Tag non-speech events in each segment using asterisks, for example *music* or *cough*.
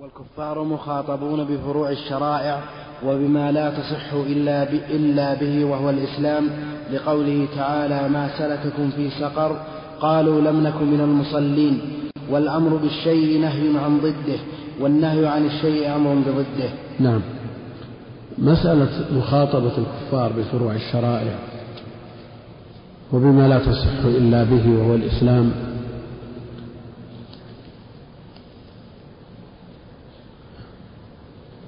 والكفار مخاطبون بفروع الشرائع وبما لا تصح إلا, إلا به وهو الإسلام لقوله تعالى ما سلككم في سقر قالوا لم نكن من المصلين والأمر بالشيء نهي عن ضده والنهي عن الشيء أمر بضده. نعم. مسألة مخاطبة الكفار بفروع الشرائع وبما لا تصح إلا به وهو الإسلام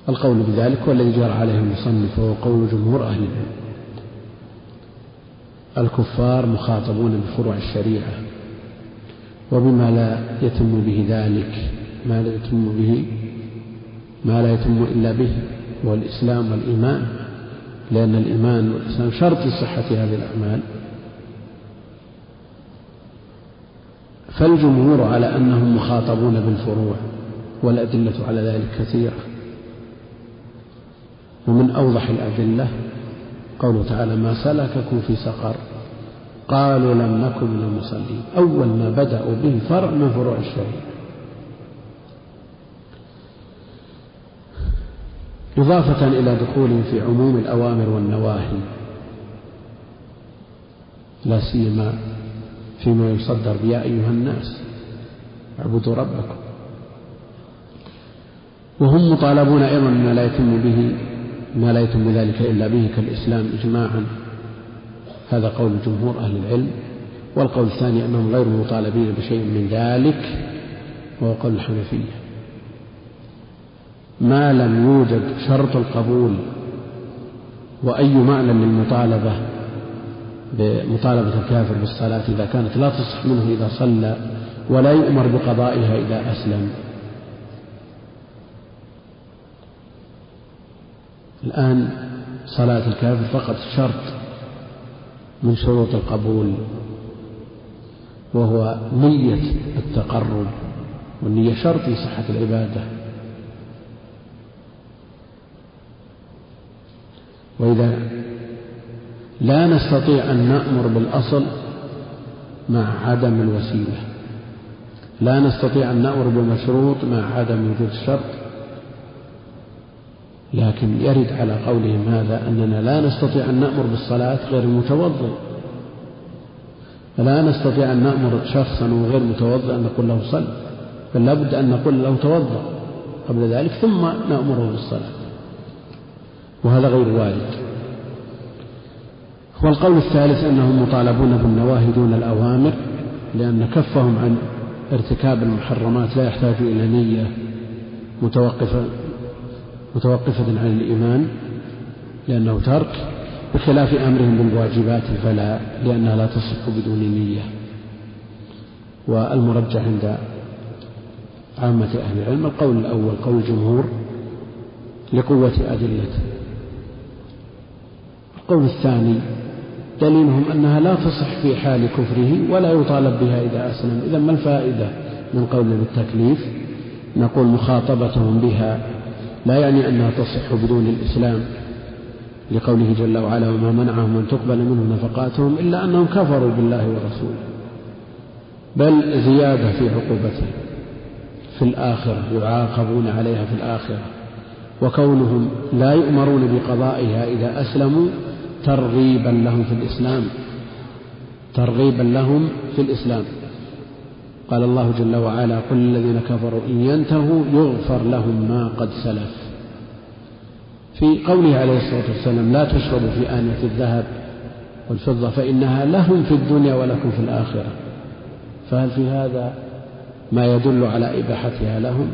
القول بذلك هو الذي جرى عليه المصنف وهو قول جمهور أهل العلم. الكفار مخاطبون بفروع الشريعة وبما لا يتم به ذلك ما لا يتم به ما لا يتم إلا به هو الإسلام والإيمان لأن الإيمان والإسلام شرط لصحة هذه الأعمال. فالجمهور على أنهم مخاطبون بالفروع والأدلة على ذلك كثيرة. ومن أوضح الأدلة قوله تعالى ما سلككم في سقر قالوا لم نكن من المصلين. أول ما بدأوا به فرع من فروع الشريعة. إضافة إلى دخولهم في عموم الأوامر والنواهي لا سيما فيما يصدر يا أيها الناس اعبدوا ربكم. وهم مطالبون أيضا ما لا يتم به ما لا يتم ذلك إلا به كالإسلام إجماعا. هذا قول جمهور أهل العلم. والقول الثاني أنهم غير مطالبين بشيء من ذلك وهو قول الحنفية. ما لم يوجد شرط القبول وأي معنى للمطالبة بمطالبة الكافر بالصلاة إذا كانت لا تصح منه إذا صلى ولا يؤمر بقضائها إذا أسلم. الآن صلاة الكافر فقط شرط من شروط القبول وهو نية التقرب والنية شرط لصحة العبادة. وإذا لا نستطيع أن نأمر بالأصل مع عدم الوسيلة لا نستطيع أن نأمر بالمشروط مع عدم وجود الشرط لكن يرد على قولهم هذا أننا لا نستطيع أن نأمر بالصلاة غير المتوضئ فلا نستطيع أن نأمر شخصا وغير متوضئ أن نقول له صل بل لابد أن نقول له توضأ. قبل ذلك ثم نأمره بالصلاة. وهذا غير وارد. والقول الثالث أنهم مطالبون بالنواهي دون الأوامر لأن كفهم عن ارتكاب المحرمات لا يحتاج إلى نية متوقفة. متوقفة عن الإيمان لأنه ترك بخلاف أمرهم بالواجبات فلا لأنها لا تصح بدون نية. والمرجح عند عامة أهل العلم القول الأول قول الجمهور لقوة أدلته القول الثاني دليلهم أنها لا تصح في حال كفره ولا يطالب بها إذا أسلم. إذا ما الفائدة من قول بالتكليف؟ نقول مخاطبتهم بها لا يعني أنها تصح بدون الإسلام لقوله جل وعلا وما منعهم أن تقبل منهم نفقاتهم إلا أنهم كفروا بالله ورسوله. بل زيادة في عقوبتهم في الآخرة يعاقبون عليها في الآخرة. وكونهم لا يؤمرون بقضائها إذا أسلموا ترغيبا لهم في الإسلام ترغيبا لهم في الإسلام. قال الله جل وعلا قل الذين كفروا إن ينتهوا يغفر لهم ما قد سلف. في قوله عليه الصلاة والسلام لا تشرب في آنية الذهب والفضة فإنها لهم في الدنيا ولكم في الآخرة. فهل في هذا ما يدل على إباحتها لهم؟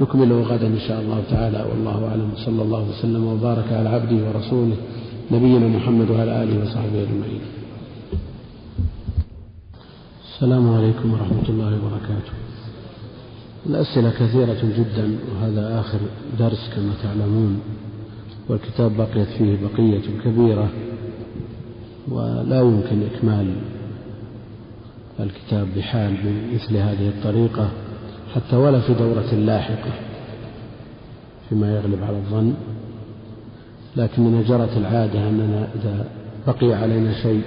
نكمله غدا إن شاء الله تعالى والله أعلم. صلى الله وسلم وبارك على عبده ورسوله نبينا محمد وعلى آله وصحبه أجمعين. السلام عليكم ورحمة الله وبركاته. الأسئلة كثيرة جدا وهذا آخر درس كما تعلمون والكتاب بقيت فيه بقية كبيرة ولا يمكن إكمال الكتاب بحال بمثل هذه الطريقة حتى ولا في دورة لاحقة فيما يغلب على الظن. لكننا جرت العادة أننا إذا بقي علينا شيء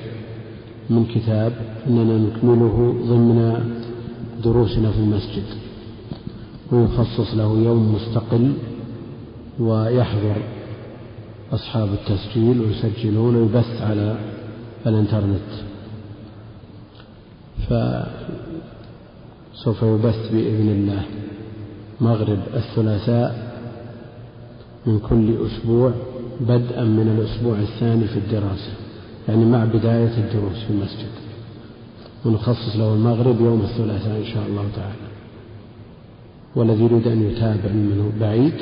من كتاب أننا نكمله ضمن دروسنا في المسجد. ويخصص له يوم مستقل ويحضر أصحاب التسجيل ويسجلون ويبث على الإنترنت. فسوف يبث بإذن الله مغرب الثلاثاء من كل أسبوع بدءا من الأسبوع الثاني في الدراسة. يعني مع بداية الدروس في المسجد. ونخصص له المغرب يوم الثلاثاء إن شاء الله تعالى. والذي يريد أن يتابع منه بعيد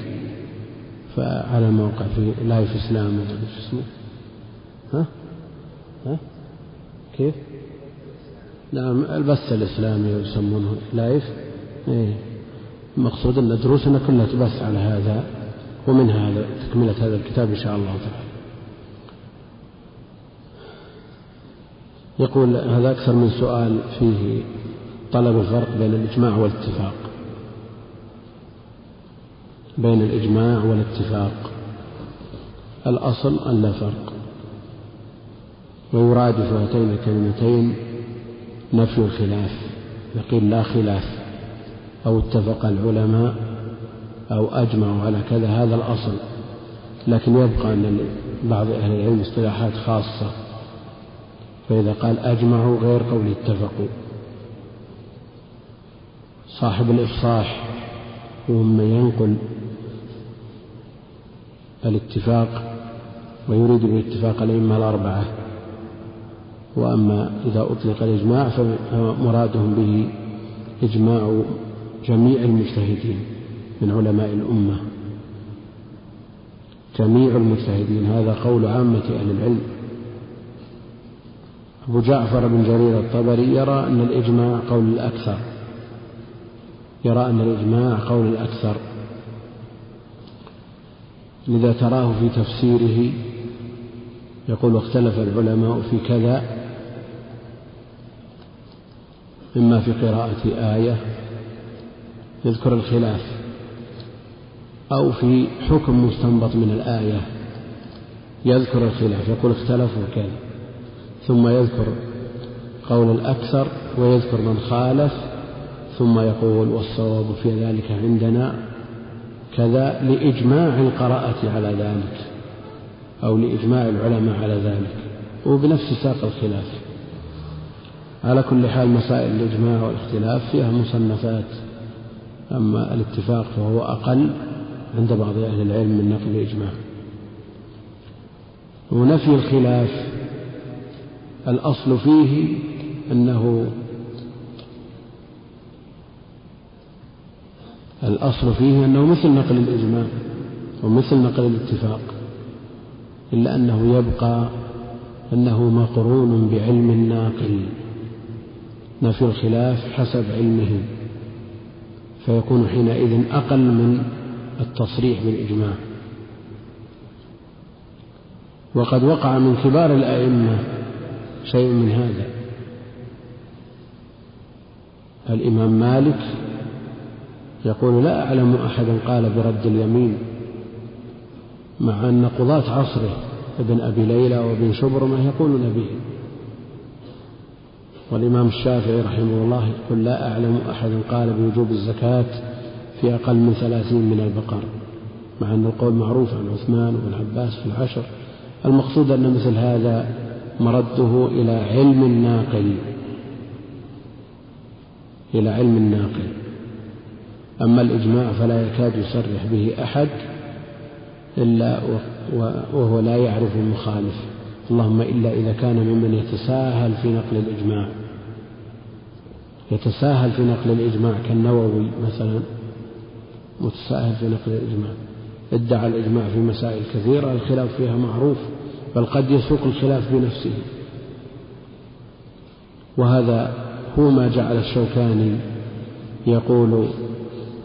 فعلى الموقع في live Islam شو اسمه. ها؟ ها؟ كيف؟ نعم البث الإسلامي يسمونه live إيه. المقصود أن دروسنا كلها تبث على هذا ومن هذا تكملة هذا الكتاب إن شاء الله تعالى. يقول هذا أكثر من سؤال فيه طلب الفرق بين الإجماع والاتفاق. بين الإجماع والاتفاق. الأصل أن لا فرق. ويرادف هاتين الكلمتين نفي الخلاف. يقول لا خلاف. أو اتفق العلماء أو أجمعوا على كذا. هذا الأصل. لكن يبقى أن بعض أهل العلم اصطلاحات خاصة. فإذا قال أجمعوا غير قول اتفقوا. صاحب الإفصاح وهم ينقل الاتفاق ويريد بالاتفاق الأئمة الأربعة. وأما إذا أطلق الإجماع فمرادهم به إجماع جميع المجتهدين من علماء الأمة. جميع المجتهدين. هذا قول عامة أهل العلم. أبو جعفر بن جرير الطبري يرى أن الإجماع قول الأكثر. يرى أن الإجماع قول الأكثر. لذا تراه في تفسيره يقول واختلف العلماء في كذا إما في قراءة آية يذكر الخلاف أو في حكم مستنبط من الآية يذكر الخلاف يقول اختلفوا كذا. ثم يذكر قول الأكثر ويذكر من خالف ثم يقول والصواب في ذلك عندنا. كذا لإجماع القراءة على ذلك أو لإجماع العلماء على ذلك وبنفس ساق الخلاف. على كل حال مسائل الإجماع والاختلاف فيها مصنفات أما الاتفاق فهو أقل عند بعض أهل العلم من نقل الإجماع. ونفي الخلاف الأصل فيه أنه الأصل فيه أنه مثل نقل الإجماع ومثل نقل الاتفاق إلا أنه يبقى أنه مقرون بعلم الناقل نفي الخلاف حسب علمه فيكون حينئذ أقل من التصريح بالإجماع. وقد وقع من كبار الأئمة شيء من هذا. الإمام مالك يقول لا أعلم أحدا قال برد اليمين مع أن قضاة عصره ابن أبي ليلى وابن شبرمة يقولون به. والإمام الشافعي رحمه الله يقول لا أعلم أحدا قال بوجوب الزكاة في أقل من ثلاثين من البقر مع أن القول معروف عن عثمان وابن عباس في العشر. المقصود أن مثل هذا مرده إلى علم الناقل. إلى علم الناقل. أما الإجماع فلا يكاد يصرح به أحد إلا وهو لا يعرف المخالف. اللهم إلا إذا كان ممن يتساهل في نقل الإجماع. يتساهل في نقل الإجماع كالنووي مثلا. متساهل في نقل الإجماع. ادعى الإجماع في مسائل كثيرة الخلاف فيها معروف. بل قد يسوق الخلاف بنفسه. وهذا هو ما جعل الشوكاني يقول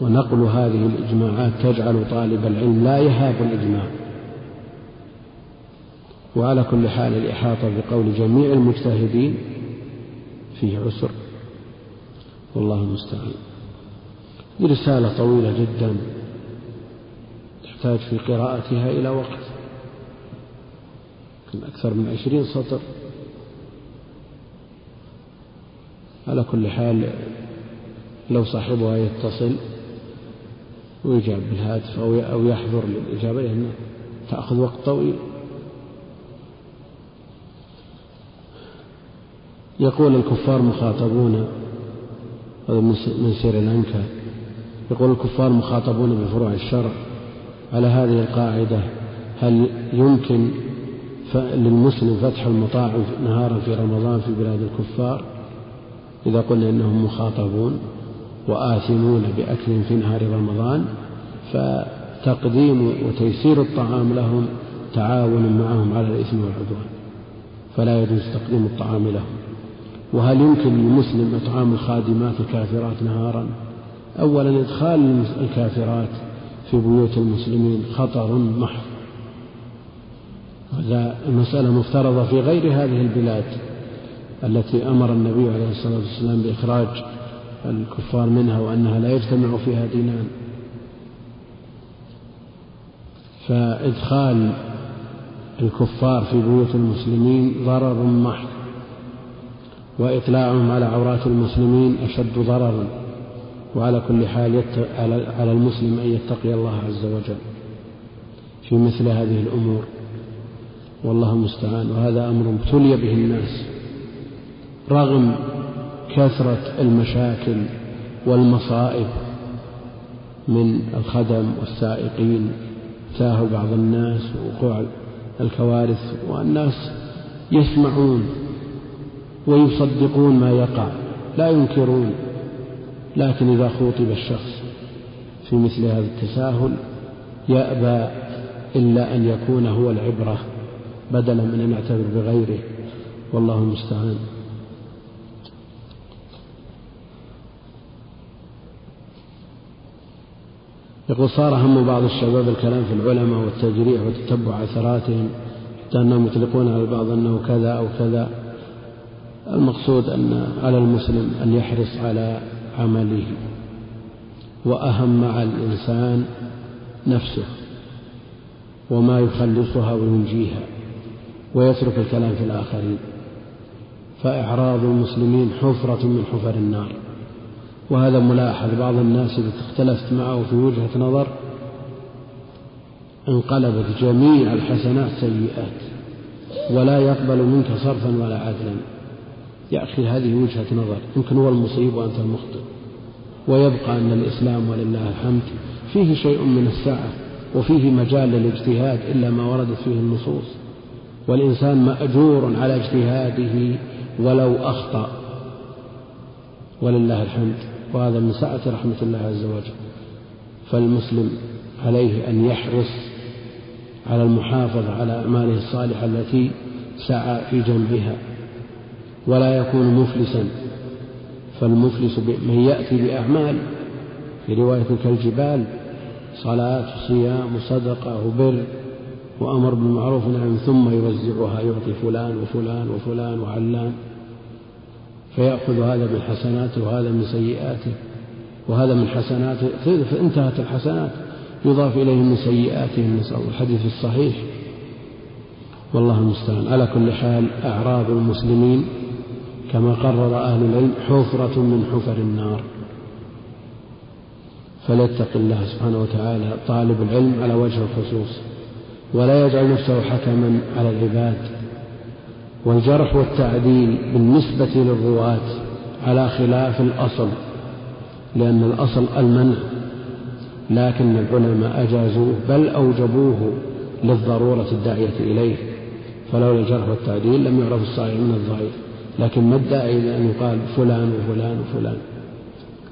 ونقل هذه الإجماعات تجعل طالب العلم لا يهاب الإجماع. وعلى كل حال الإحاطة بقول جميع المجتهدين فيه عسر. والله المستعان. رسالة طويلة جدا تحتاج في قراءتها إلى وقت. أكثر من عشرين سطر. على كل حال لو صاحبها يتصل ويجاب بالهاتف أو يحضر للإجابة لأن تأخذ وقت طويل. يقول الكفار مخاطبون هذا من سريلانكا يقول الكفار مخاطبون بفروع الشرع. على هذه القاعدة هل يمكن للمسلم فتح المطاعم نهارا في رمضان في بلاد الكفار إذا قلنا إنهم مخاطبون وآثمون بأكل في نهار رمضان فتقديم وتيسير الطعام لهم تعاون معهم على الإثم والعدوان فلا يجوز تقديم الطعام لهم. وهل يمكن للمسلم إطعام الخادمات الكافرات نهارا؟ أولا إدخال الكافرات في بيوت المسلمين خطر محض. هذا المسألة مفترضة في غير هذه البلاد التي أمر النبي عليه الصلاة والسلام بإخراج الكفار منها وأنها لا يجتمع فيها دينان. فإدخال الكفار في بيوت المسلمين ضرر محض وإطلاعهم على عورات المسلمين أشد ضررا وعلى كل حال على المسلم أن يتقي الله عز وجل في مثل هذه الأمور. والله المستعان وهذا أمر ابتلي به الناس. رغم كثرة المشاكل والمصائب من الخدم والسائقين تاهوا بعض الناس ووقوع الكوارث والناس يسمعون ويصدقون ما يقع. لا ينكرون لكن إذا خوطب الشخص في مثل هذا التساهل يأبى إلا أن يكون هو العبرة بدلا من أن يعتبر بغيره. والله المستعان. يقول صار هم بعض الشباب الكلام في العلماء والتجريح وتتبع أثراتهم حتى أنهم يطلقون على البعض أنه كذا أو كذا. المقصود أن على المسلم أن يحرص على عمله. وأهم مع الإنسان نفسه. وما يخلصها وينجيها. ويترك الكلام في الآخرين. فإعراض المسلمين حفرة من حفر النار. وهذا ملاحظ بعض الناس إذا اختلفت معه في وجهة نظر انقلبت جميع الحسنات سيئات ولا يقبل منك صرفا ولا عدلا. يا أخي هذه وجهة نظر يمكن هو المصيب وأنت المخطئ. ويبقى أن الإسلام ولله الحمد فيه شيء من السعة وفيه مجال للاجتهاد إلا ما وردت فيه النصوص. والإنسان مأجور على اجتهاده ولو أخطأ. ولله الحمد. وهذا من سعة رحمة الله عز وجل. فالمسلم عليه أن يحرص على المحافظة على أعماله الصالحة التي سعى في جنبها ولا يكون مفلسا. فالمفلس من يأتي بأعمال في رواية كالجبال صلاة وصيام وصدقة وبر وأمر بالمعروف ونهي ثم يوزعها يعطي فلان وفلان وفلان وعلان فيأخذ هذا من حسناته وهذا من سيئاته وهذا من حسناته. فانتهت الحسنات يضاف إليه من سيئاتهم. نسأل الحديث الصحيح. والله المستعان. على كل حال أعراض المسلمين كما قرر أهل العلم حفرة من حفر النار. فليتق الله سبحانه وتعالى طالب العلم على وجه الخصوص. ولا يجعل نفسه حكما على العباد والجرح والتعديل بالنسبة للرواة على خلاف الأصل لأن الأصل المنع لكن العلماء أجازوه بل أوجبوه للضرورة الداعية إليه. فلولا الجرح والتعديل لم يعرف الصحيح من الضعيف لكن ما الداعي إلى أن يقال فلان وفلان وفلان؟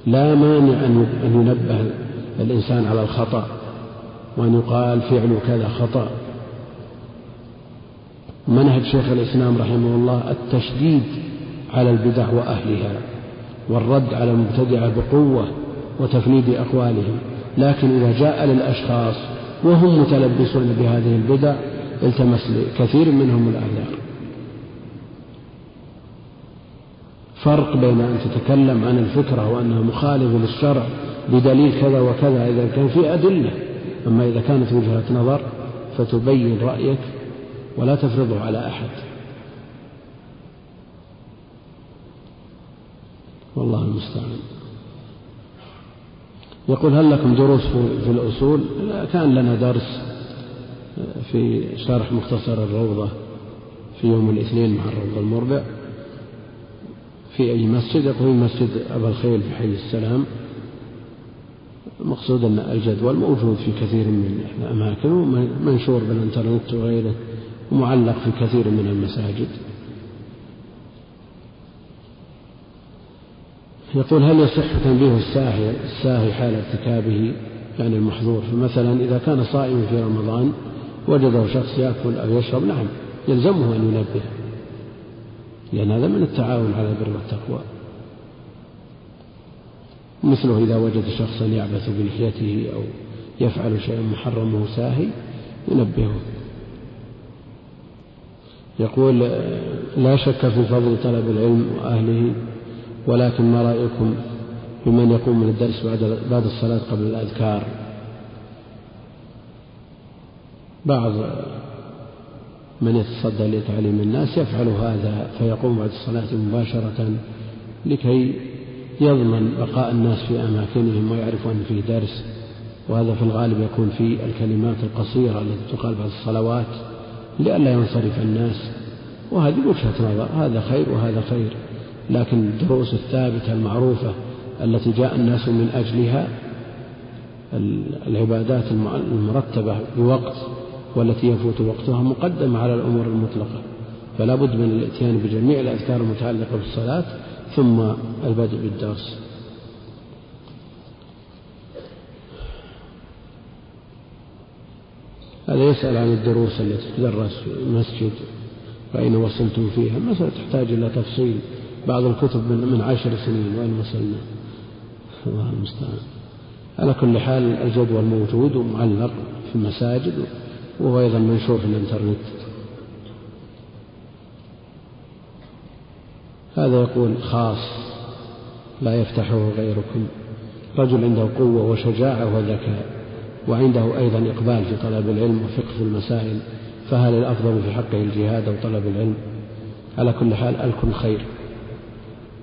لا مانع أن ينبه الإنسان على الخطأ. وأن يقال فعل كذا خطأ. منهج شيخ الإسلام رحمه الله التشديد على البدع وأهلها والرد على المبتدعة بقوة وتفنيد أقوالهم. لكن إذا جاء للأشخاص وهم متلبسون بهذه البدع التمس لكثير منهم الأعذار. فرق بين أن تتكلم عن الفكرة وأنها مخالفة للشرع بدليل كذا وكذا إذا كان في أدلة. أما إذا كانت وجهة نظر فتبين رأيك ولا تفرضه على أحد. والله المستعان. يقول هل لكم دروس في الأصول؟ كان لنا درس في شرح مختصر الروضة في يوم الاثنين مع الروضة المربع في أي مسجد؟ يقول مسجد أبا الخيل في حي السلام. المقصود أن الجدول موجود في كثير من الأماكن ومنشور بالإنترنت وغيره ومعلق في كثير من المساجد. يقول هل يصح تنبيه الساهي الساهي حال ارتكابه يعني المحظور؟ فمثلا إذا كان صائما في رمضان وجده شخص يأكل أو يشرب نعم يلزمه أن ينبه لأن هذا من التعاون على البر والتقوى. مثله إذا وجد شخصا يعبث بلحيته أو يفعل شيئا محرم ساهي ينبهه. يقول لا شك في فضل طلب العلم وأهله ولكن ما رأيكم بمن يقوم من الدرس بعد بعد الصلاة قبل الأذكار؟ بعض من يتصدى لتعليم الناس يفعل هذا فيقوم بعد الصلاة مباشرة لكي يضمن بقاء الناس في أماكنهم ويعرف أن فيه درس وهذا في الغالب يكون في الكلمات القصيرة التي تقال بعد الصلوات لئلا ينصرف الناس. وهذه وجهة نظر هذا خير وهذا خير. لكن الدروس الثابتة المعروفة التي جاء الناس من أجلها العبادات المرتبة بوقت والتي يفوت وقتها مقدمة على الأمور المطلقة. فلا بد من الاتيان بجميع الأذكار المتعلقة بالصلاة ثم البدء بالدرس. هذا يسأل عن الدروس التي تدرس في المسجد فأين وصلتم فيها. المسألة تحتاج إلى تفصيل. بعض الكتب من, من عشر سنين وين وصلنا؟ الله المستعان. على كل حال الجدول موجود ومعلق في المساجد وهو أيضا منشور في الإنترنت. هذا يقول خاص لا يفتحه غيركم. رجل عنده قوة وشجاعة وذكاء وعنده أيضا إقبال في طلب العلم وفقه في المسائل فهل الأفضل في حقه الجهاد أو طلب العلم؟ على كل حال الكل خير.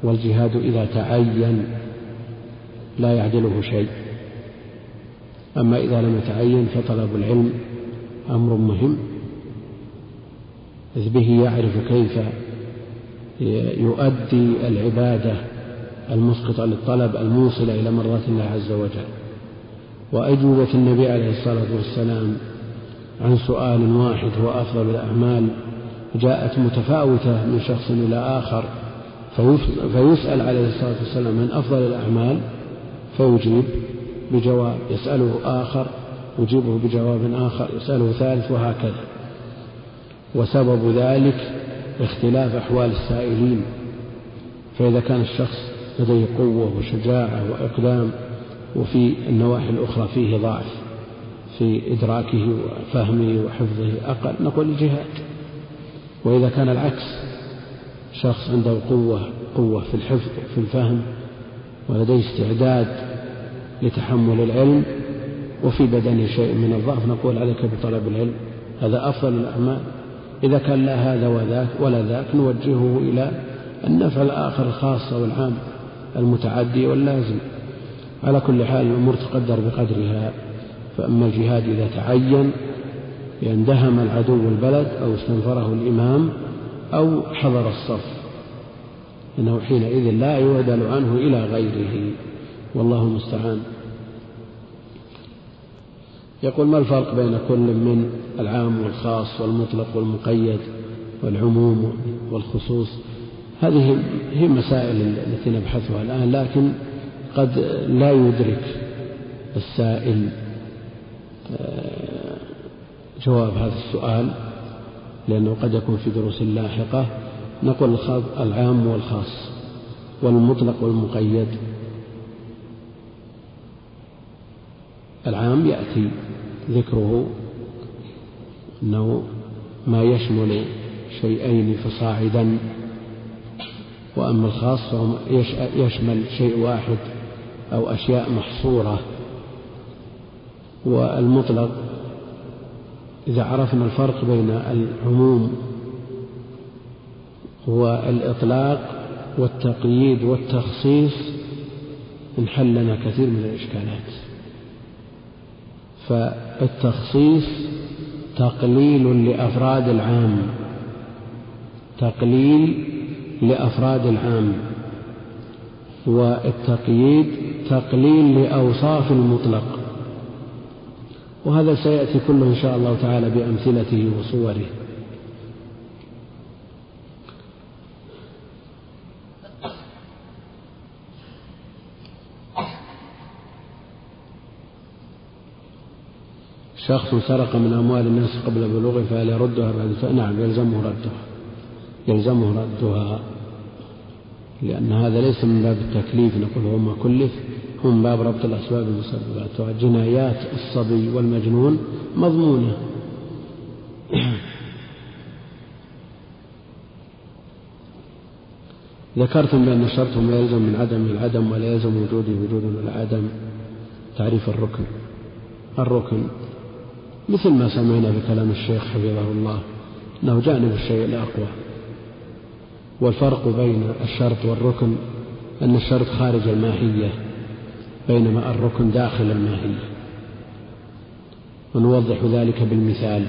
والجهاد إذا تعين لا يعدله شيء. أما إذا لم يتعين فطلب العلم أمر مهم. إذ به يعرف كيف يؤدي العبادة المسقطة للطلب الموصلة إلى مرضاة الله عز وجل. وأجوبة النبي عليه الصلاة والسلام عن سؤال واحد هو أفضل الأعمال جاءت متفاوتة من شخص إلى آخر فيسأل عليه الصلاة والسلام من أفضل الأعمال فيجيب بجواب يسأله آخر يجيبه بجواب آخر يسأله ثالث وهكذا. وسبب ذلك اختلاف أحوال السائلين فإذا كان الشخص لديه قوة وشجاعة وإقدام وفي النواحي الأخرى فيه ضعف في إدراكه وفهمه وحفظه أقل نقول الجهاد. وإذا كان العكس شخص عنده قوة قوة في الحفظ في الفهم ولديه استعداد لتحمل العلم وفي بدنه شيء من الضعف نقول عليك بطلب العلم. هذا أفضل الأعمال. إذا كان لا هذا وذاك ولا ذاك نوجهه إلى النفع الآخر الخاص والعام المتعدي واللازم. على كل حال الأمور تقدر بقدرها. فأما الجهاد إذا تعين بأن دهم العدو البلد أو استنفره الإمام أو حضر الصف. إنه حينئذ لا يعدل عنه إلى غيره. والله المستعان. يقول ما الفرق بين كل من العام والخاص والمطلق والمقيد والعموم والخصوص؟ هذه هي مسائل التي نبحثها الآن لكن قد لا يدرك السائل آه، جواب هذا السؤال لأنه قد يكون في دروس لاحقة. نقول العام والخاص والمطلق والمقيد. العام يأتي ذكره أنه ما يشمل شيئين فصاعدا وأما الخاص فهو يشمل شيء واحد أو أشياء محصورة. والمطلق إذا عرفنا الفرق بين العموم والإطلاق والتقييد والتخصيص انحل لنا كثير من الإشكالات. فالتخصيص تقليل لأفراد العام. تقليل لأفراد العام. والتقييد تقليل لأوصاف المطلق. وهذا سيأتي كله إن شاء الله تعالى بأمثلته وصوره. شخص سرق من أموال الناس قبل بلوغه فهل يردها بعد نعم يلزمه ردها. يلزمه ردها لأن هذا ليس من باب التكليف نقول هو ما كلف هو من باب ربط الأسباب المسببات. وجنايات الصبي والمجنون مضمونة. *coughs* ذكرتم بأن شرطهم لا يلزم من عدم العدم ولا يلزم وجوده وجود العدم. تعريف الركن. الركن مثل ما سمعنا في كلام الشيخ حفظه الله أنه جانب الشيء الأقوى. والفرق بين الشرط والركن أن الشرط خارج الماهية بينما الركن داخل الماهية. ونوضح ذلك بالمثال.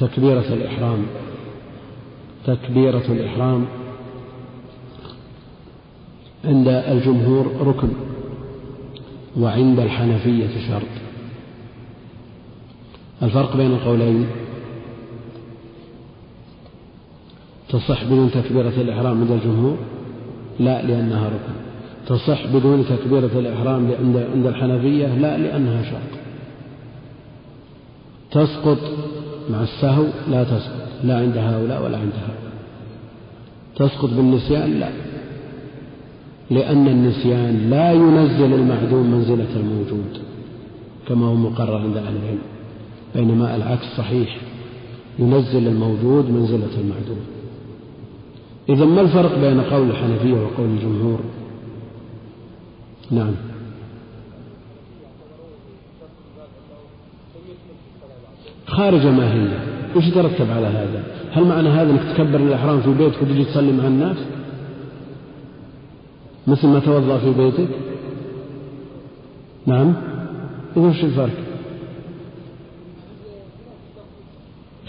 تكبيرة الإحرام. تكبيرة الإحرام عند الجمهور ركن وعند الحنفية شرط. الفرق بين القولين. تصح بدون تكبيرة الإحرام عند الجمهور؟ لا لأنها ركن. تصح بدون تكبيرة الإحرام عند الحنفية؟ لا لأنها شرط. تسقط مع السهو؟ لا تسقط. لا عند هؤلاء ولا عند هؤلاء. تسقط بالنسيان؟ لا. لأن النسيان لا ينزل المعدوم منزلة الموجود كما هو مقرر عند أهل العلم. بينما العكس صحيح. ينزل الموجود منزلة المعدوم. إذا ما الفرق بين قول الحنفية وقول الجمهور؟ نعم. خارج ما هي. وش يترتب على هذا؟ هل معنى هذا أنك تكبر الإحرام في بيتك وتجي تصلي مع الناس؟ مثل ما توضأ في بيتك؟ نعم. إذا وش الفرق؟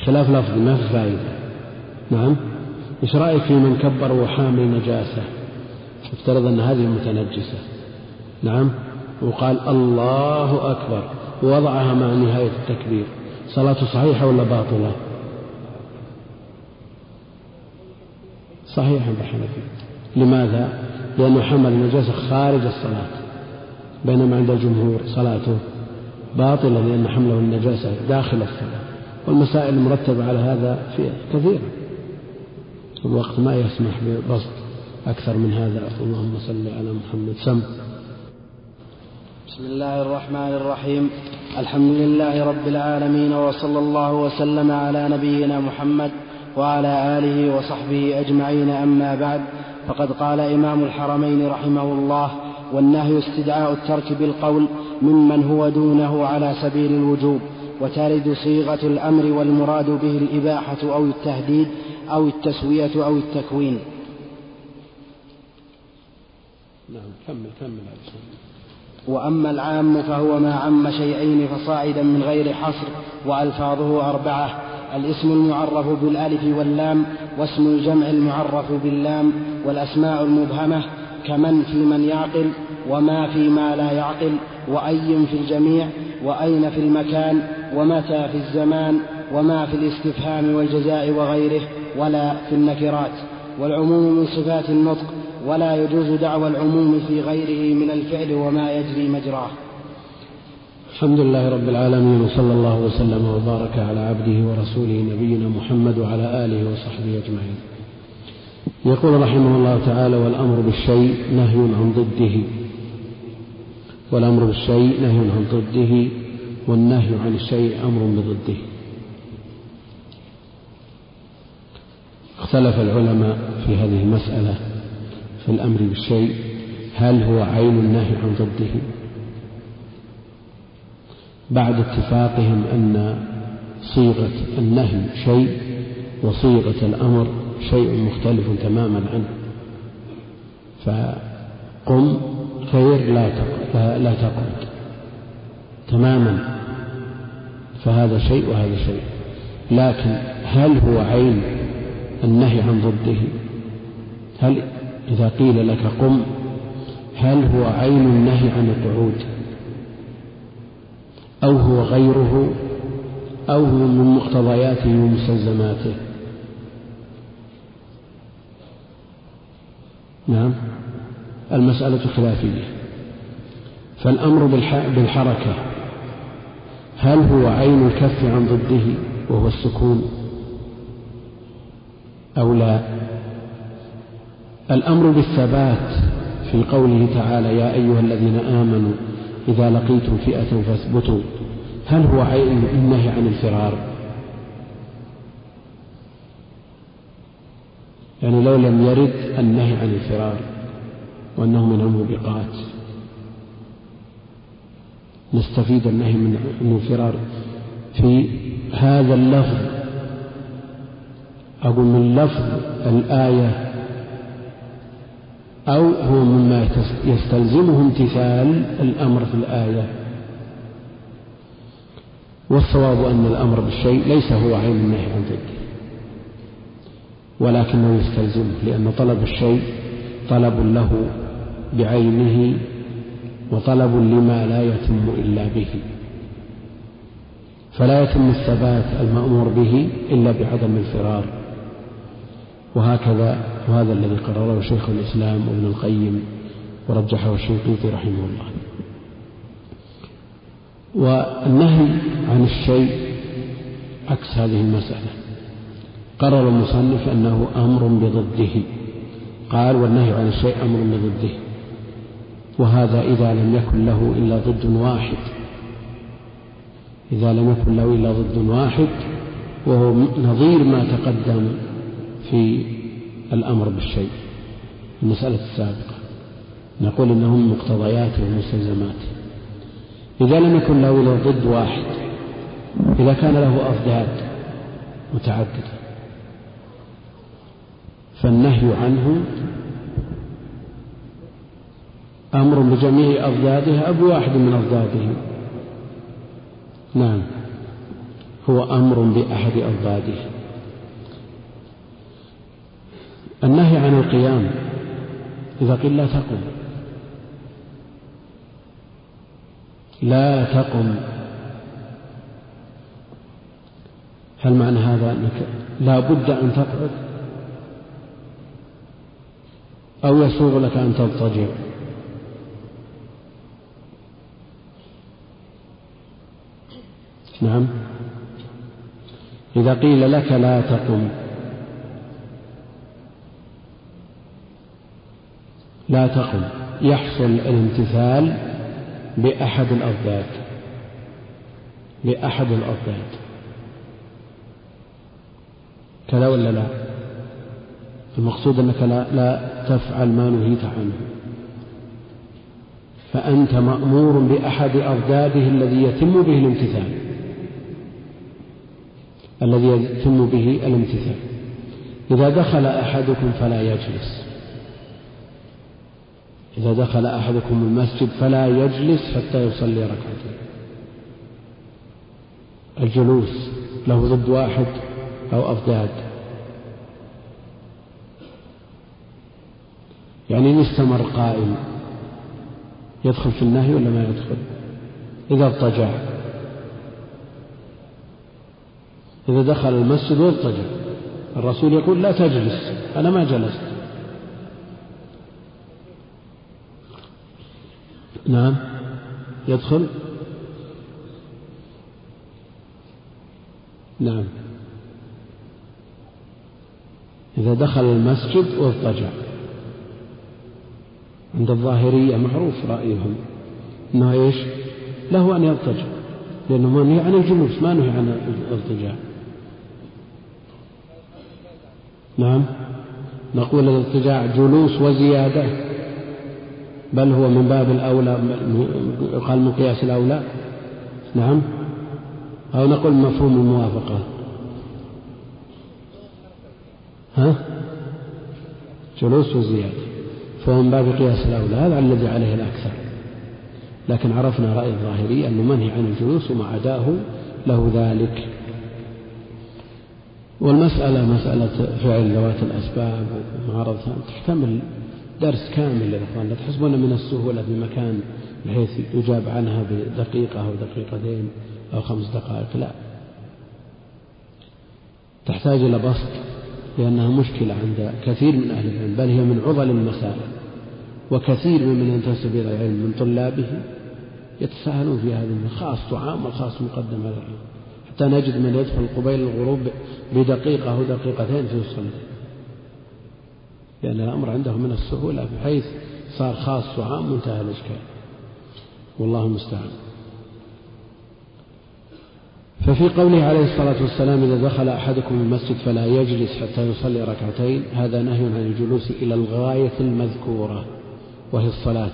خلاف لفظي ما في فائدة. نعم؟ إيش رأيك في من كبر وحامل نجاسة؟ افترض أن هذه متنجسة. نعم؟ وقال الله أكبر. ووضعها مع نهاية التكبير. صلاته صحيحة ولا باطلة؟ صحيحة بحنفي لماذا؟ لأنه حمل النجاسة خارج الصلاة. بينما عند الجمهور صلاته باطلة لأن حمله النجاسة داخل الصلاة. والمسائل المرتبة على هذا في كثيرة. الوقت ما يسمح ببسط أكثر من هذا. اللهم صل على محمد. سم. بسم الله الرحمن الرحيم. الحمد لله رب العالمين وصلى الله وسلم على نبينا محمد وعلى آله وصحبه أجمعين. أما بعد فقد قال إمام الحرمين رحمه الله والنهي استدعاء الترك بالقول ممن هو دونه على سبيل الوجوب وترد صيغة الأمر والمراد به الإباحة أو التهديد أو التسوية أو التكوين. نعم كمل كمل وأما العام فهو ما عم شيئين فصاعدا من غير حصر وألفاظه أربعة الاسم المعرف بالألف واللام واسم الجمع المعرف باللام والأسماء المبهمة كمن في من يعقل وما في ما لا يعقل وأي في الجميع وأين في المكان ومتى في الزمان وما في الاستفهام والجزاء وغيره ولا في النكرات والعموم من صفات النطق ولا يجوز دعوى العموم في غيره من الفعل وما يجري مجراه. الحمد لله رب العالمين وصلى الله وسلم وبارك على عبده ورسوله نبينا محمد وعلى آله وصحبه أجمعين. يقول رحمه الله تعالى والأمر بالشيء نهي عن ضده. والأمر بالشيء نهي عن ضده والنهي عن الشيء أمر بضده. اختلف العلماء في هذه المسألة في الأمر بالشيء. هل هو عين النهي عن ضده؟ بعد اتفاقهم أن صيغة النهي شيء وصيغة الأمر شيء مختلف تماما عنه. فقم لا لا تقعد تماما. فهذا شيء وهذا شيء. لكن هل هو عين النهي عن ضده؟ هل إذا قيل لك قم هل هو عين النهي عن القعود؟ أو هو غيره؟ أو هو من مقتضياته ومستلزماته نعم. المسألة خلافية. فالأمر بالحركة هل هو عين الكف عن ضده وهو السكون أو لا؟ الأمر بالثبات في قوله تعالى يا أيها الذين آمنوا إذا لقيتم فئة فاثبتوا. هل هو عين النهي عن الفرار؟ يعني لو لم يرد النهي عن الفرار وأنه من الموبقات نستفيد النهي من الفرار في هذا اللفظ أقول من لفظ الآية أو هو مما يستلزمه امتثال الأمر في الآية. والصواب أن الأمر بالشيء ليس هو عين النهي عن ضده ولكنه يستلزمه لأن طلب الشيء طلب له بعينه وطلب لما لا يتم إلا به. فلا يتم الثبات المأمور به إلا بعدم الفرار. وهكذا وهذا الذي قرره شيخ الإسلام وابن القيم ورجحه الشنقيطي رحمه الله. والنهي عن الشيء عكس هذه المسألة. قرر المصنف أنه أمر بضده. قال والنهي عن الشيء أمر بضده. وهذا إذا لم يكن له إلا ضد واحد. إذا لم يكن له إلا ضد واحد وهو نظير ما تقدم في الأمر بالشيء. المسألة السابقة. نقول إنه من مقتضياته ومستلزماته إذا لم يكن له إلا ضد واحد إذا كان له أضداد متعددة فالنهي عنه أمر بجميع أضدادها أو بواحد من أضداده نعم. هو أمر بأحد أضداده. النهي عن القيام. إذا قيل لا تقم. لا تقم. هل معنى هذا أنك لا بد أن تقعد؟ أو يسوغ لك أن تضطجع؟ نعم. إذا قيل لك لا تقم. لا تقم. يحصل الامتثال بأحد الأضداد بأحد الأضداد كذا ولا لا؟ المقصود أنك لا, لا تفعل ما نهيت عنه. فأنت مأمور بأحد أضداده الذي يتم به الامتثال. الذي يتم به الامتثال. إذا دخل أحدكم فلا يجلس. إذا دخل أحدكم المسجد فلا يجلس حتى يصلي ركعتين. الجلوس له ضد واحد أو أضداد يعني إن استمر قائم يدخل في النهي ولا ما يدخل؟ إذا اضطجع إذا دخل المسجد واضطجع الرسول يقول لا تجلس أنا ما جلست. نعم. يدخل. نعم. إذا دخل المسجد واضطجع عند الظاهرية معروف رأيهم. أنه إيش؟ له أن يضطجع لأنه ما نهي عن الجلوس ما نهي عن الاضطجاع نعم. نقول الاضطجاع جلوس وزيادة بل هو من باب الأولى يقال من قياس الأولى. نعم. أو نقول مفهوم الموافقة. ها؟ جلوس وزيادة. فهو من باب قياس الأولى هذا الذي عليه الأكثر. لكن عرفنا رأي الظاهري أنه منهي عن الجلوس وما عداه له ذلك. والمسألة مسألة فعل ذوات الأسباب ومعارضتها تحتمل درس كامل يا إخوان لا تحسبون من السهولة بمكان بحيث يجاب عنها بدقيقة أو دقيقتين أو خمس دقائق. لا. تحتاج إلى بسط لأنها مشكلة عند كثير من أهل العلم بل هي من عضل المسائل. وكثير ممن ينتسب إلى العلم من طلابه يتساهلون في هذا خاص وعام والخاص مقدم على العام حتى نجد من يدخل قبيل الغروب بدقيقة أو دقيقتين في الصلاة لأن الأمر عنده من السهولة بحيث صار خاص وعام منتهى الإشكال. والله المستعان. ففي قوله عليه الصلاة والسلام إذا دخل أحدكم المسجد فلا يجلس حتى يصلي ركعتين. هذا نهي عن الجلوس إلى الغاية المذكورة وهي الصلاة.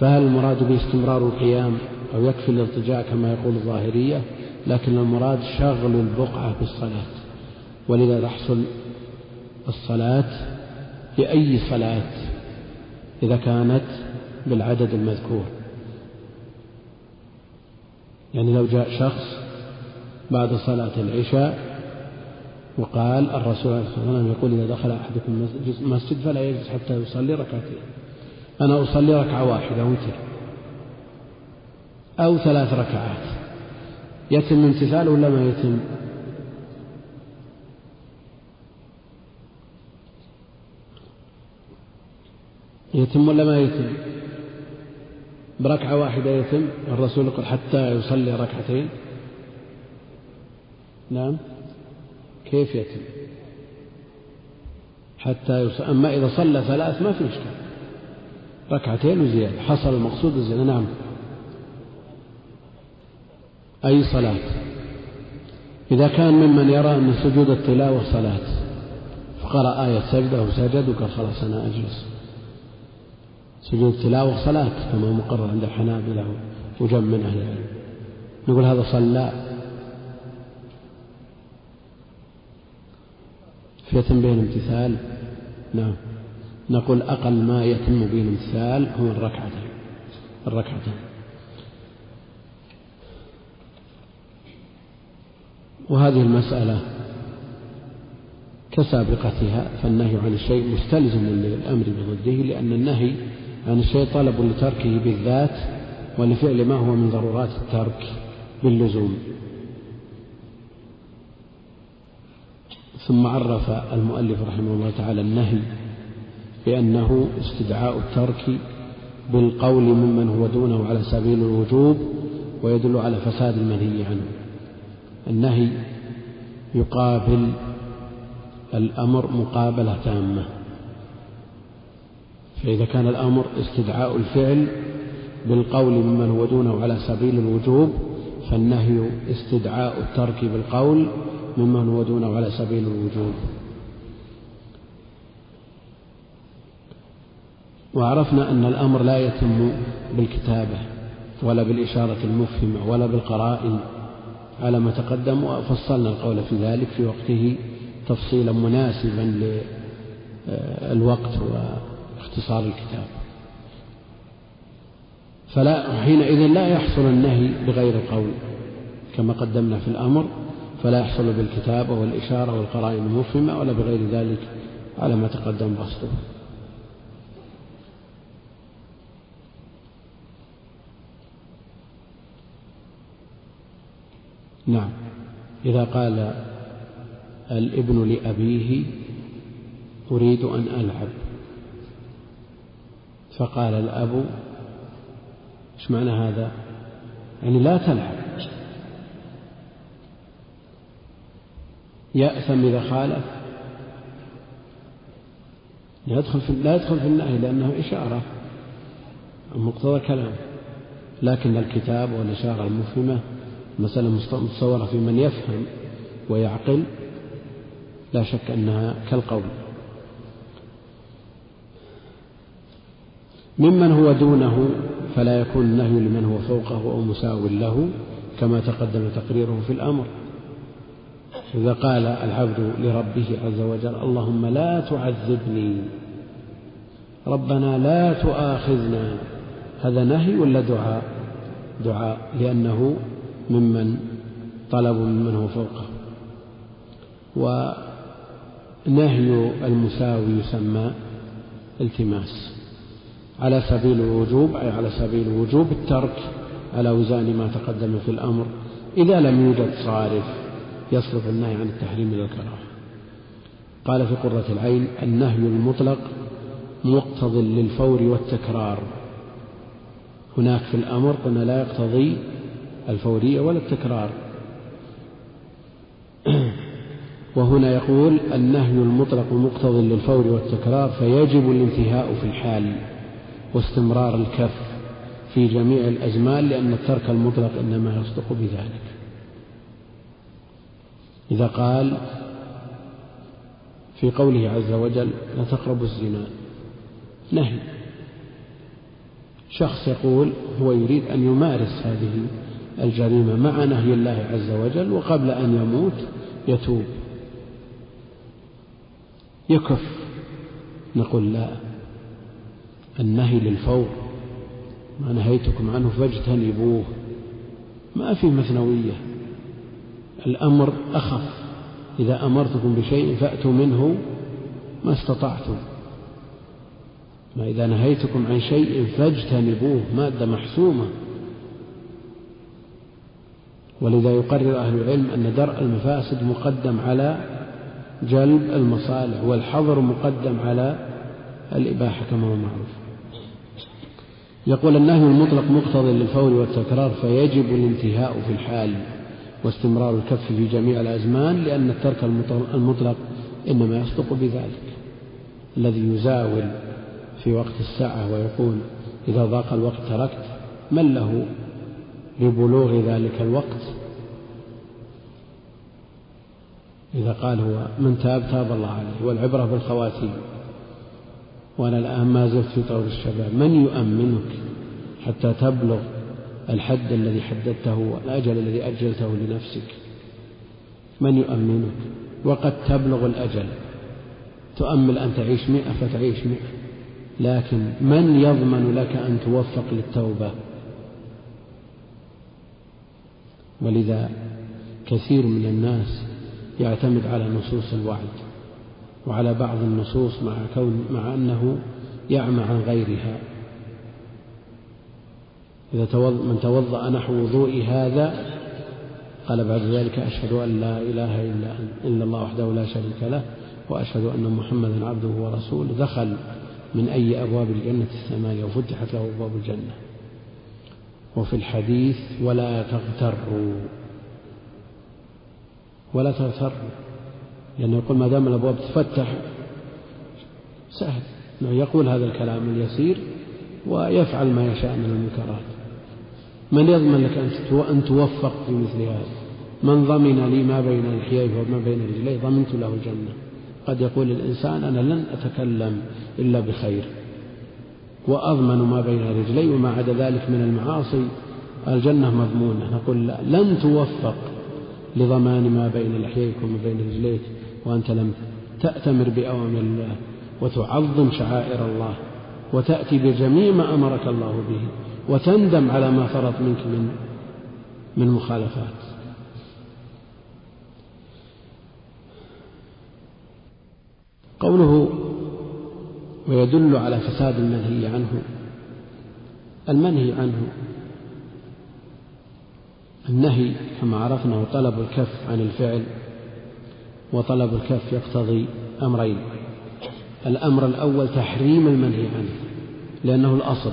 فهل المراد باستمرار القيام أو يكفي الاضطجاع كما يقول الظاهرية؟ لكن المراد شغل البقعة بالصلاة ولذا تحصل الصلاة بأي صلاة؟ إذا كانت بالعدد المذكور. يعني لو جاء شخص بعد صلاة العشاء وقال الرسول عليه الصلاة والسلام يقول إذا دخل أحدكم المسجد فلا يجلس حتى يصلي ركعتين. أنا أصلي ركعة واحدة وتر. أو ثلاث ركعات. يتم امتثاله ولا ما يتم؟ يتم ولا ما يتم؟ بركعة واحدة يتم؟ الرسول يقول حتى يصلي ركعتين. نعم. كيف يتم؟ حتى يصلي أما إذا صلى ثلاث ما في إشكال ركعتين وزيادة. حصل المقصود الزيادة. نعم. أي صلاة. إذا كان ممن يرى أن سجود التلاوة صلاة فقرأ آية سجدة وسجد وقال خلاص أنا أجلس. سجود التلاوة صلاة كما مقرر عند الحنابلة وجم من أهل العلم. نقول هذا صلى. فيتم به الامتثال نعم. نقول أقل ما يتم به الامتثال هو الركعتين. الركعتين. وهذه المسألة كسابقتها فالنهي عن الشيء مستلزم للأمر بضده لأن النهي عن الشيء طلب لتركه بالذات ولفعل ما هو من ضرورات الترك باللزوم ثم عرف المؤلف رحمه الله تعالى النهي بأنه استدعاء الترك بالقول ممن هو دونه على سبيل الوجوب ويدل على فساد المنهي عنه. النهي يقابل الأمر مقابلة تامة. فإذا كان الأمر استدعاء الفعل بالقول ممن هو دونه على سبيل الوجوب فالنهي استدعاء الترك بالقول ممن هو دونه على سبيل الوجوب. وعرفنا أن الأمر لا يتم بالكتابة ولا بالإشارة المفهمة ولا بالقرائن. على ما تقدم وفصلنا القول في ذلك في وقته تفصيلا مناسبا للوقت واختصار الكتاب. فلا حينئذ لا يحصل النهي بغير القول كما قدمنا في الأمر فلا يحصل بالكتابة والإشارة والقرائن المفهمة ولا بغير ذلك على ما تقدم بسطه. نعم. إذا قال الابن لأبيه أريد أن ألعب. فقال الأب إيش معنى هذا؟ يعني لا تلعب. يأثم إذا خالف. يدخل في لا يدخل في النهي لأنه إشارة مقتضى كلام لكن الكتاب والإشارة المفهمة مسألة متصورة في من يفهم ويعقل لا شك أنها كالقول. ممن هو دونه فلا يكون النهي لمن هو فوقه أو مساو له كما تقدم تقريره في الأمر. إذا قال العبد لربه عز وجل اللهم لا تعذبني ربنا لا تؤاخذنا هذا نهي ولا دعاء؟ دعاء لأنه ممن طلبوا ممن هو فوقه. ونهي المساوي يسمى التماس على سبيل الوجوب أي على سبيل الوجوب الترك على وزان ما تقدم في الأمر إذا لم يوجد صارف يصرف النهي عن التحريم إلى الكراهة قال في قرة العين النهي المطلق مقتض للفور والتكرار. هناك في الأمر قلنا لا يقتضي الفورية ولا التكرار. وهنا يقول النهي المطلق مقتض للفور والتكرار فيجب الانتهاء في الحال واستمرار الكف في جميع الأزمان لأن الترك المطلق إنما يصدق بذلك. إذا قال في قوله عز وجل لا تقربوا الزنا نهي. شخص يقول هو يريد أن يمارس هذه الجريمة مع نهي الله عز وجل وقبل أن يموت يتوب. يكف. نقول لا. النهي للفور. ما نهيتكم عنه فاجتنبوه. ما في مثنوية. الأمر أخف. إذا أمرتكم بشيء فأتوا منه ما استطعتم. ما إذا نهيتكم عن شيء فاجتنبوه. مادة محسومة. ولذا يقرر أهل العلم أن درء المفاسد مقدم على جلب المصالح والحظر مقدم على الإباحة كما هو معروف. يقول النهي المطلق مقتضي للفور والتكرار فيجب الانتهاء في الحال واستمرار الكف في جميع الأزمان لأن الترك المطلق إنما يصدق بذلك. الذي يزاول في وقت الساعة ويقول إذا ضاق الوقت تركت من له لبلوغ ذلك الوقت. إذا قال هو من تاب تاب الله عليه. والعبرة بالخواتيم. وأنا الآن ما زلت في طور الشباب. من يؤمنك حتى تبلغ الحد الذي حددته والأجل الذي أجلته لنفسك؟ من يؤمنك؟ وقد تبلغ الأجل. تؤمل أن تعيش مئة فتعيش مئة. لكن من يضمن لك أن توفق للتوبة؟ ولذا كثير من الناس يعتمد على نصوص الوعد وعلى بعض النصوص مع كون مع أنه يعمى عن غيرها. إذا من توضأ نحو وضوء هذا قال بعد ذلك أشهد أن لا إله إلا إلا الله وحده لا شريك له وأشهد أن محمدا عبده ورسوله دخل من أي أبواب الجنة الثمانية وفتحت له أبواب الجنة. وفي الحديث ولا تغتروا. ولا تغتروا. لأنه يقول ما دام الأبواب تفتح سهل. يقول هذا الكلام اليسير ويفعل ما يشاء من المنكرات. من يضمن لك أن توفق في مثل هذا؟ من ضمن لي ما بين لحييه وما بين رجليه ضمنت له الجنة. قد يقول الإنسان أنا لن أتكلم إلا بخير. وأضمن ما بين رجلي وما عدا ذلك من المعاصي. الجنة مضمونة. نقول لن توفق لضمان ما بين لحييك وما بين رجليك وأنت لم تأتمر بأوامر الله وتعظم شعائر الله وتأتي بجميع ما أمرك الله به وتندم على ما فرط منك من من مخالفات. قوله ويدل على فساد المنهي عنه. المنهي عنه. النهي كما عرفنا هو طلب الكف عن الفعل وطلب الكف يقتضي أمرين. الأمر الأول تحريم المنهي عنه لأنه الأصل.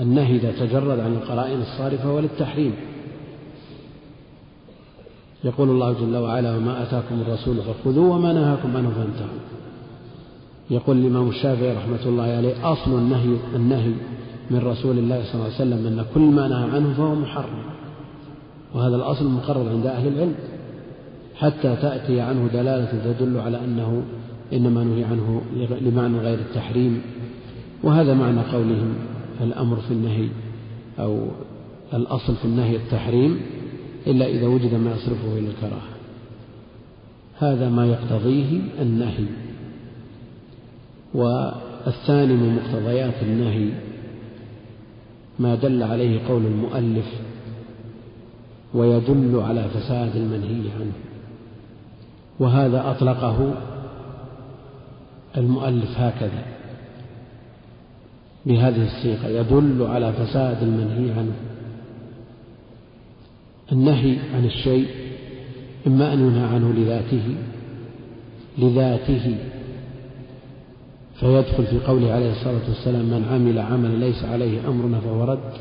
النهي إذا تجرد عن القرائن الصارفة وللتحريم يقول الله جل وعلا وما أتاكم الرسول فخذوه وما نهاكم عنه فانتهوا. يقول الإمام الشافعي رحمة الله عليه أصل النهي النهي من رسول الله صلى الله عليه وسلم أن كل ما نهى عنه فهو محرم وهذا الأصل مقرر عند أهل العلم حتى تأتي عنه دلالة تدل على أنه إنما نهي عنه لمعنى غير التحريم وهذا معنى قولهم الأمر في النهي أو الأصل في النهي التحريم إلا إذا وجد ما يصرفه إلى الكراهة. هذا ما يقتضيه النهي. الثاني من مقتضيات النهي ما دل عليه قول المؤلف ويدل على فساد المنهي عنه وهذا أطلقه المؤلف هكذا بهذه الصيغة يدل على فساد المنهي عنه. النهي عن الشيء إما أن ينهى عنه لذاته لذاته فيدخل في قوله عليه الصلاة والسلام من عمل عملا ليس عليه أمرنا فهو رد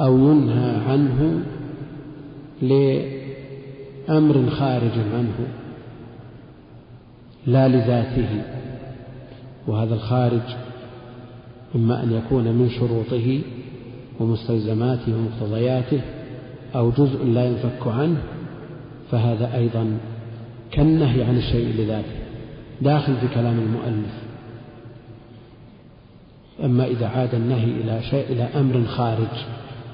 أو ينهى عنه لأمر خارج عنه لا لذاته وهذا الخارج إما أن يكون من شروطه ومستلزماته ومقتضياته أو جزء لا ينفك عنه فهذا أيضا كالنهي عن الشيء لذاته داخل في كلام المؤلف. أما إذا عاد النهي إلى شيء إلى أمر خارج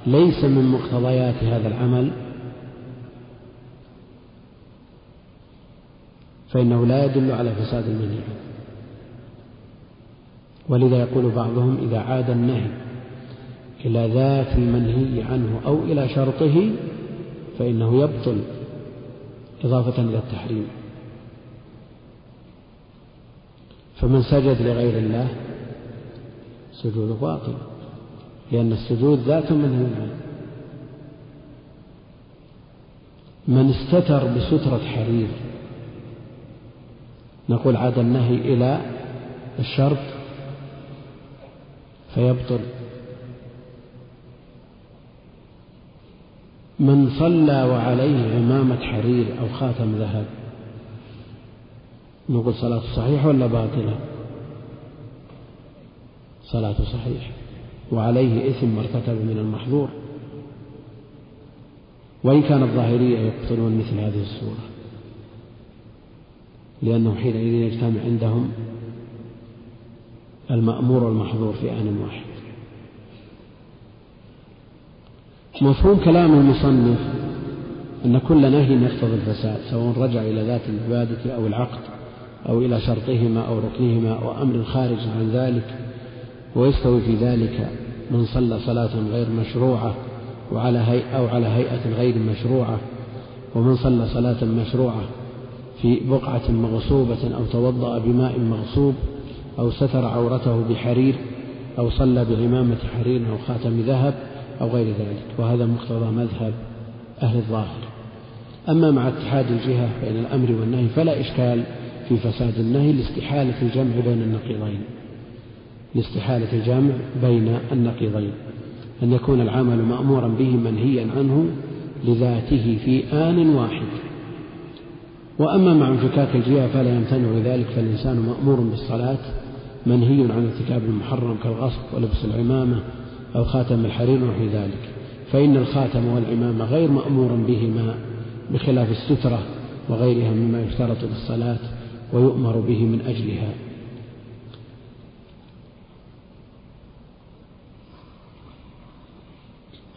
ليس من مقتضيات هذا العمل فإنه لا يدل على فساد المنهي عنه ولذا يقول بعضهم إذا عاد النهي إلى ذات المنهي عنه أو إلى شرطه فإنه يبطل إضافة إلى التحريم. فمن سجد لغير الله سجوده باطل لأن السجود ذات منهي عنه من استتر بسترة حرير نقول عاد النهي إلى الشرط فيبطل. من صلى وعليه عمامة حرير أو خاتم ذهب. نقول صلاته صحيحة ولا باطلة؟ صلاته صحيحة وعليه إثم ما ارتكب من المحظور. وإن كان الظاهرية يقتلون مثل هذه الصورة. لأنه حينئذ يجتمع عندهم المأمور والمحظور في آن واحد. مفهوم كلام المصنف أن كل نهي يقتضي الفساد سواء رجع إلى ذات العبادة أو العقد أو إلى شرطهما أو ركنهما أو أمر خارج عن ذلك ويستوي في ذلك من صلى صلاة غير مشروعة وعلى هيئة أو على هيئة غير مشروعة ومن صلى صلاة مشروعة في بقعة مغصوبة أو توضأ بماء مغصوب أو ستر عورته بحرير أو صلى بعمامة حرير أو خاتم ذهب أو غير ذلك وهذا مقتضى مذهب أهل الظاهر. أما مع اتحاد الجهة بين الأمر والنهي فلا إشكال في فساد النهي لاستحالة الجمع بين النقيضين. لاستحالة الجمع بين النقيضين. أن يكون العمل مأمورا به منهيا عنه لذاته في آن واحد. وأما مع انفكاك الجهة فلا يمتنع ذلك فالإنسان مأمور بالصلاة منهي عن ارتكاب المحرم كالغصب ولبس العمامة أو خاتم الحرير ونحو ذلك. فإن الخاتم والعمامة غير مأمور بهما بخلاف السترة وغيرها مما يشترط للصلاة ويؤمر به من أجلها.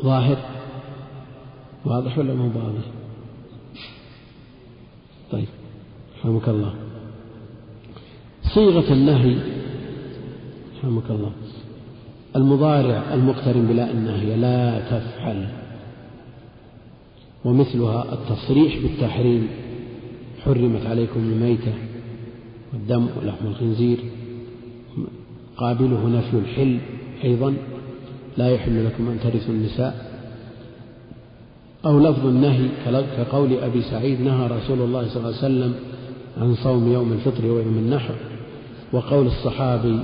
ظاهر واضح ولا مو واضح؟ طيب رحمك الله. صيغة النهي رحمك الله. المضارع المقترن بلا النهي لا تفعل. ومثلها التصريح بالتحريم حرمت عليكم الميتة والدم ولحم الخنزير. قابله نفي الحل أيضا لا يحل لكم أن ترثوا النساء. أو لفظ النهي كقول أبي سعيد نهى رسول الله صلى الله عليه وسلم عن صوم يوم الفطر ويوم النحر. وقول الصحابي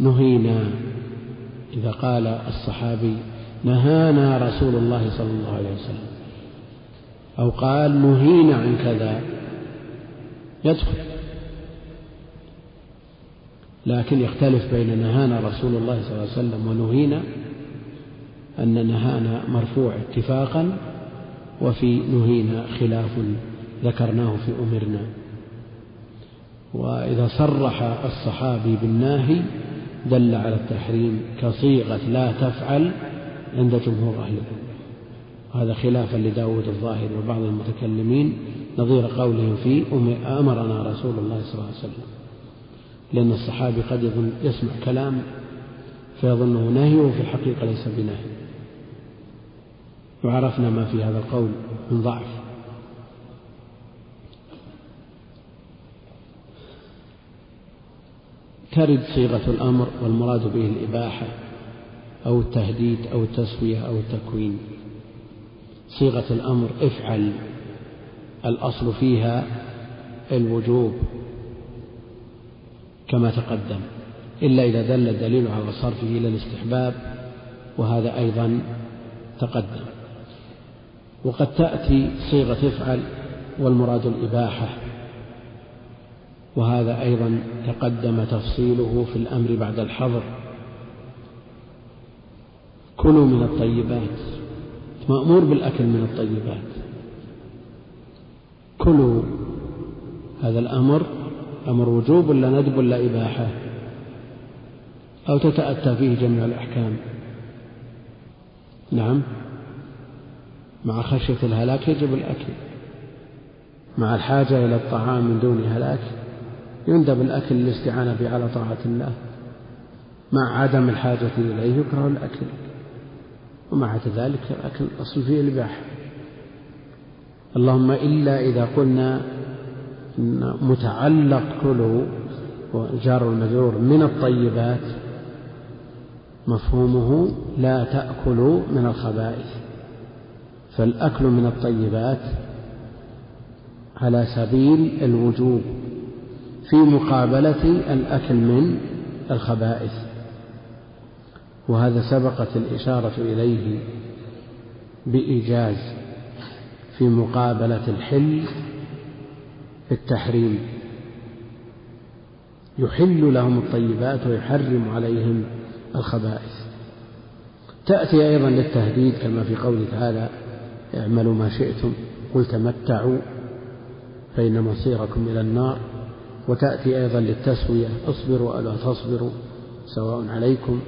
نهينا. إذا قال الصحابي نهانا رسول الله صلى الله عليه وسلم. أو قال نهينا عن كذا. يدخل. لكن يختلف بين نهانا رسول الله صلى الله عليه وسلم ونهينا أن نهانا مرفوع اتفاقا وفي نهينا خلاف ذكرناه في أمرنا. وإذا صرح الصحابي بالناهي دل على التحريم كصيغة لا تفعل عند جمهور أهل العلم هذا خلافا لداود الظاهر وبعض المتكلمين نظير قولهم فيه أمرنا رسول الله صلى الله عليه وسلم. لأن الصحابي قد يظن يسمع كلام فيظنه نهي وفي الحقيقة ليس بنهي. وعرفنا ما في هذا القول من ضعف. ترد صيغة الأمر والمراد به الإباحة أو التهديد أو التسوية أو التكوين. صيغة الأمر افعل الأصل فيها الوجوب كما تقدم إلا إذا دل الدليل على صرفه إلى الاستحباب وهذا أيضا تقدم. وقد تأتي صيغة افعل والمراد الإباحة. وهذا أيضا تقدم تفصيله في الأمر بعد الحظر. كلوا من الطيبات مأمور بالأكل من الطيبات. كلوا هذا الأمر أمر وجوب ولا ندب ولا إباحة؟ أو تتأتى فيه جميع الأحكام؟ نعم. مع خشية الهلاك يجب الأكل. مع الحاجة إلى الطعام من دون هلاك يندب الأكل للاستعانة به على طاعة الله. مع عدم الحاجة إليه يكره الأكل. ومع ذلك الأكل أصل فيه الإباحة. اللهم إلا إذا قلنا متعلق كله وجار المجرور من الطيبات مفهومه لا تأكلوا من الخبائث. فالأكل من الطيبات على سبيل الوجوب. في مقابلة الأكل من الخبائث. وهذا سبقت الإشارة إليه بإيجاز في مقابلة الحل التحريم. يحل لهم الطيبات ويحرم عليهم الخبائث. تأتي أيضا للتهديد كما في قوله تعالى اعملوا ما شئتم قل تمتعوا فإن مصيركم إلى النار. وتأتي أيضا للتسوية. اصبروا ألا تصبروا سواء عليكم.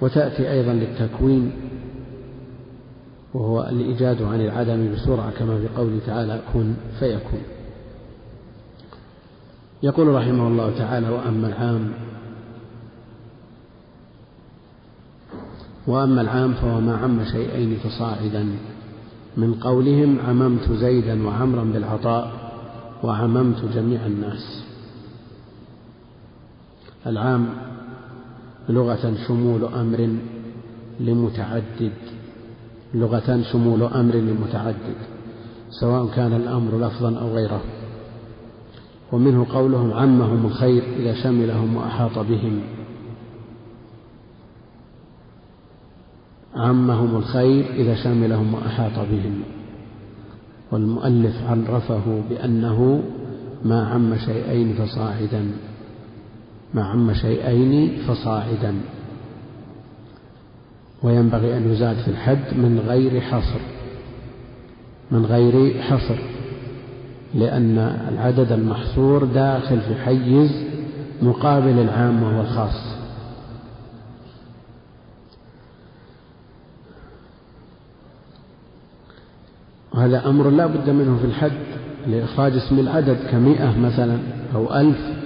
وتأتي أيضا للتكوين وهو الإيجاد عن العدم بسرعة كما في قوله تعالى كن فيكون. يقول رحمه الله تعالى وأما العام وأما العام فهو ما عم شيئين فصاعدا. من قولهم عممت زيدا وعمرا بالعطاء وعممت جميع الناس. العام لغة شمول أمر لمتعدد لغة شمول أمر لمتعدد سواء كان الأمر لفظا أو غيره. ومنه قولهم عمهم الخير إذا شملهم وأحاط بهم. عمهم الخير إذا شملهم وأحاط بهم. والمؤلف عرفه بأنه ما عم شيئين فصاعدا. ما عم شيئين فصاعدا. وينبغي أن يزاد في الحد من غير حصر. من غير حصر. لأن العدد المحصور داخل في حيز مقابل العام وهو الخاص. وهذا أمر لا بد منه في الحد لإخراج اسم العدد كمئة مثلا أو ألف.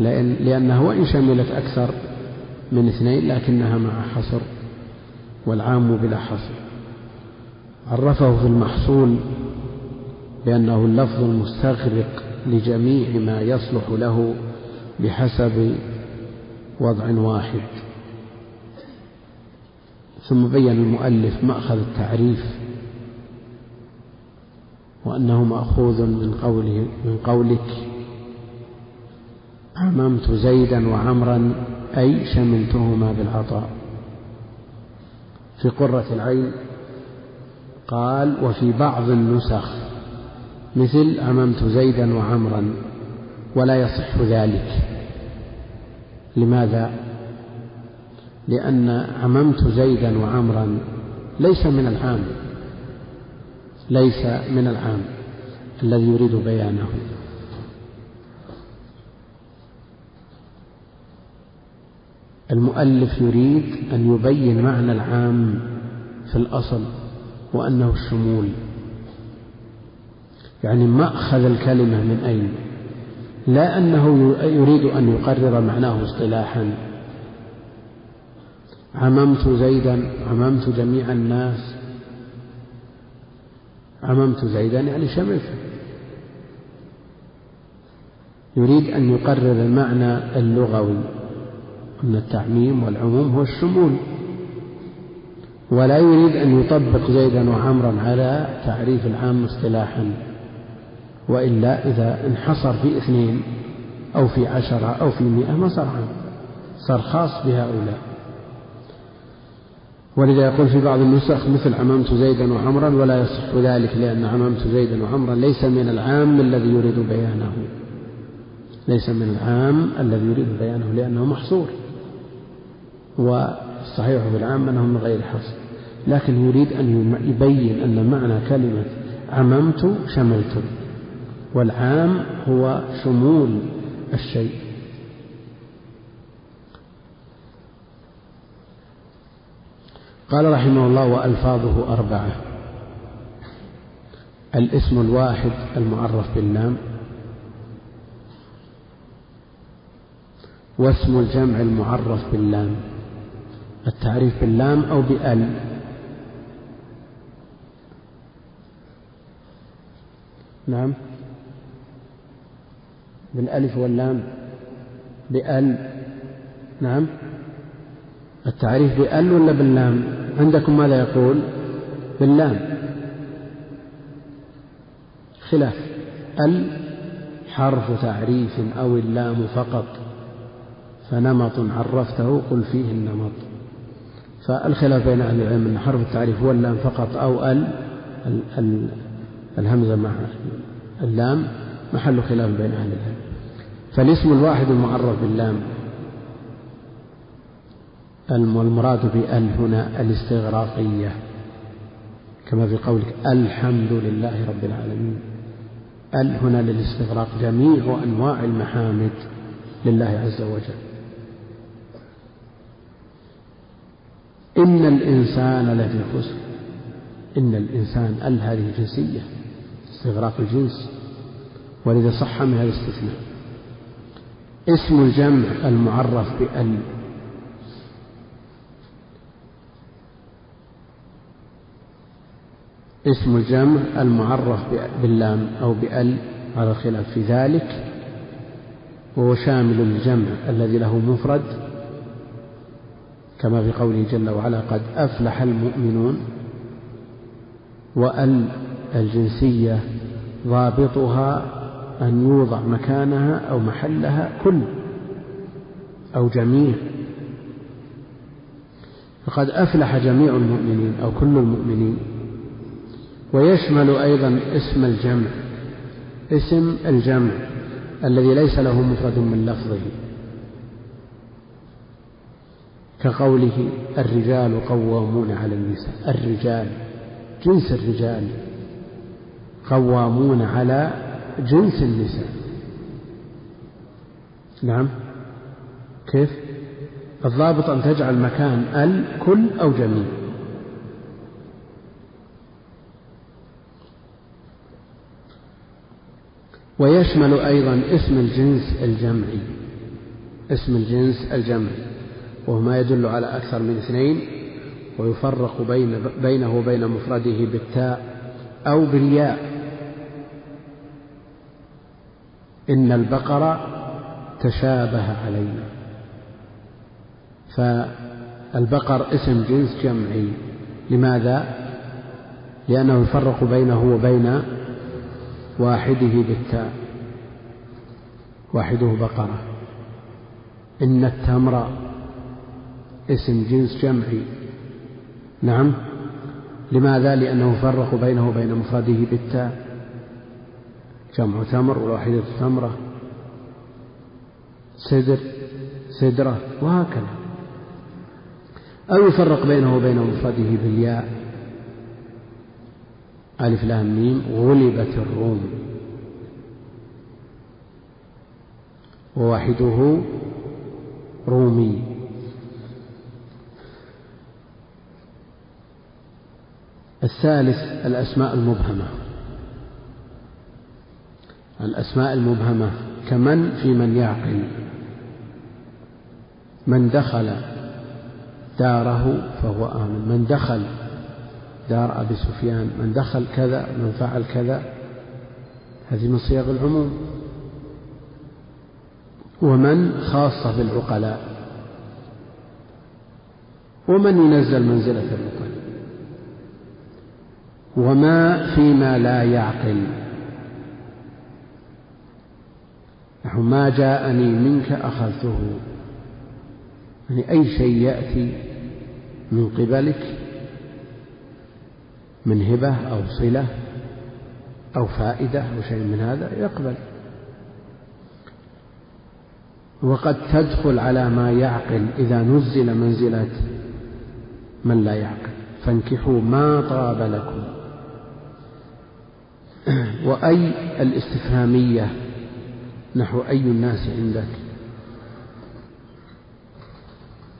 لأن لأنها وإن شملت أكثر من اثنين لكنها مع حصر والعام بلا حصر. عرفه في المحصول بأنه اللفظ المستغرق لجميع ما يصلح له بحسب وضع واحد. ثم بين المؤلف مأخذ التعريف وأنه مأخوذ من قوله من قولك عممت زيدا وعمرا أي شملتهما بالعطاء. في قرة العين قال وفي بعض النسخ مثل عممت زيدا وعمرا ولا يصح ذلك. لماذا؟ لأن عممت زيدا وعمرا ليس من العام ليس من العام الذي يريد بيانه. المؤلف يريد أن يبين معنى العام في الأصل وأنه الشمول. يعني مأخذ الكلمة من أين؟ لا أنه يريد أن يقرر معناه اصطلاحا. عممت زيدا عممت جميع الناس. عممت زيدا يعني شملته يريد أن يقرر المعنى اللغوي. أن التعميم والعموم هو الشمول. ولا يريد أن يطبق زيدا وعمرا على تعريف العام اصطلاحا وإلا إذا انحصر في اثنين أو في عشرة أو في مئة ما صار عام صار خاص بهؤلاء. ولذا يقول في بعض النسخ مثل عممت زيدا وعمرا ولا يصح ذلك لأن عممت زيدا وعمرا ليس من العام الذي يريد بيانه. ليس من العام الذي يريد بيانه لأنه محصور. والصحيح في العام أنه من غير حصر. لكن يريد أن يبين أن معنى كلمة عممت شملت والعام هو شمول الشيء. قال رحمه الله وألفاظه أربعة. الاسم الواحد المعرف باللام واسم الجمع المعرف باللام. التعريف باللام أو بأل. نعم. بالألف واللام. بأل. نعم. التعريف بأل ولا باللام؟ عندكم ماذا يقول؟ باللام. خلاف. أل حرف تعريف أو اللام فقط. فنمط عرفته قل فيه النمط. فالخلاف بين أهل العلم أن حرف التعريف هو اللام فقط أو ال الهمزة مع اللام محل خلاف بين أهل العلم. فالاسم الواحد المعرف باللام. والمراد بأل هنا الاستغراقية. كما في قولك الحمد لله رب العالمين. أل هنا للاستغراق جميع أنواع المحامد لله عز وجل. إن الإنسان لفي خسر. إن الإنسان أل هذه جنسية استغراق الجنس. ولذا صح من هذا الاستثناء. اسم الجمع المعرف بأل. اسم الجمع المعرف باللام أو بأل على الخلاف في ذلك وهو شامل للجمع الذي له مفرد كما في قوله جل وعلا قد أفلح المؤمنون وأل الجنسية ضابطها أن يوضع مكانها أو محلها كل أو جميع. فقد أفلح جميع المؤمنين أو كل المؤمنين. ويشمل أيضا اسم الجمع اسم الجمع الذي ليس له مفرد من لفظه. كقوله الرجال قوامون على النساء الرجال جنس الرجال قوامون على جنس النساء. نعم. كيف؟ الضابط أن تجعل مكان ال كل أو جميع. ويشمل أيضا اسم الجنس الجمعي اسم الجنس الجمعي. وهو ما يدل على أكثر من اثنين ويفرق بين بينه وبين مفرده بالتاء أو بالياء. إن البقرة تشابه علينا فالبقر اسم جنس جمعي. لماذا؟ لأنه يفرق بينه وبين واحدة بالتاء. واحدة بقرة. إن التمر اسم جنس جمعي. نعم. لماذا؟ لأنه فرق بينه وبين مفرده بالتاء. جمع تمر والواحدة تمرة. سدر سدرة وهكذا. أو يفرق بينه وبين مفرده بالياء. ألف لام ميم. غلبت الروم. وواحده رومي. الثالث الأسماء المبهمة. الأسماء المبهمة كمن في من يعقل من دخل داره فهو آمن من دخل دار أبي سفيان من دخل كذا من فعل كذا هذه من صيغ العموم. ومن خاصة بالعقلاء ومن ينزل منزلة العقلاء. وما فيما لا يعقل. نحو ما جاءني منك أخذته. يعني أي شيء يأتي من قبلك من هبة أو صلة أو فائدة أو شيء من هذا يقبل. وقد تدخل على ما يعقل إذا نزل منزلة من لا يعقل. فانكحوا ما طاب لكم. *clears throat* وأي الاستفهامية نحو أي الناس عندك؟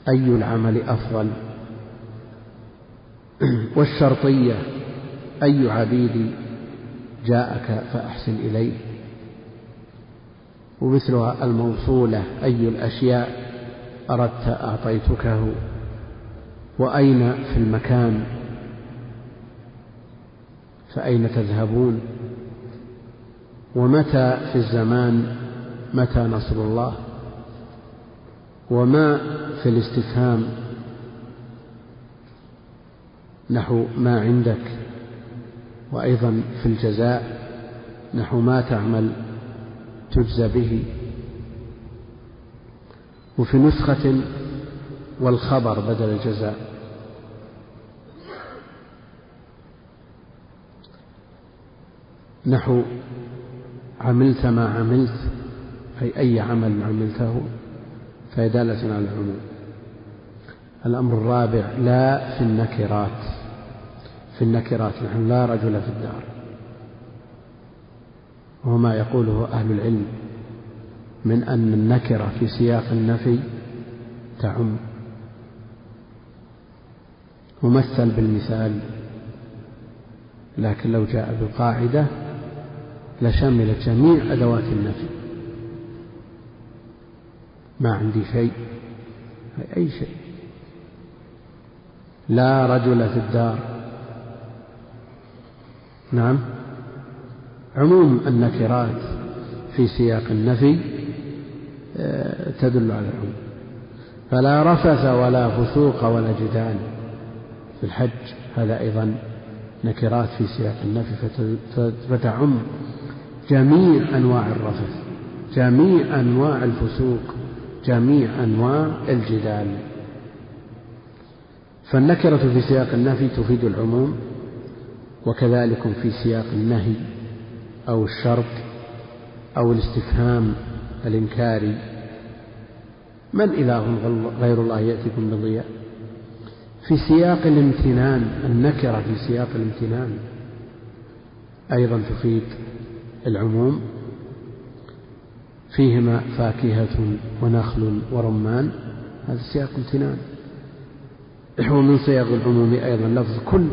أي العمل أفضل؟ *clears throat* والشرطية أي عبيدي جاءك فأحسن إليه؟ ومثلها الموصولة أي الأشياء أردت أعطيتكه؟ وأين في المكان؟ فأين تذهبون؟ ومتى في الزمان متى نصر الله؟ وما في الاستفهام؟ نحو ما عندك. وأيضا في الجزاء نحو ما تعمل تجزى به. وفي نسخة والخبر بدل الجزاء. نحو عملت ما عملت أي أي عمل عملته فهي دالة على العموم. الأمر الرابع لا في النكرات. في النكرات نحن لا رجل في الدار. وهو ما يقوله أهل العلم من أن النكرة في سياق النفي تعم. ممثل بالمثال لكن لو جاء بالقاعدة لشملت جميع أدوات النفي ما عندي شيء. أي شيء. لا رجل في الدار. نعم. عموم النكرات في سياق النفي آه، تدل على العموم. فلا رفث ولا فسوق ولا جدال في الحج. هذا أيضا نكرات في سياق النفي فتعم جميع أنواع الرفث جميع أنواع الفسوق جميع أنواع الجدال. فالنكرة في سياق النفي تفيد العموم وكذلك في سياق النهي أو الشرط أو الاستفهام الإنكاري. من إله غير الله يأتيكم بضياء؟ في سياق الامتنان النكرة في سياق الامتنان أيضا تفيد العموم فيهما فاكهة ونخل ورمان. هذا سياق امتنان. ومن صيغ العموم أيضا. لفظ كل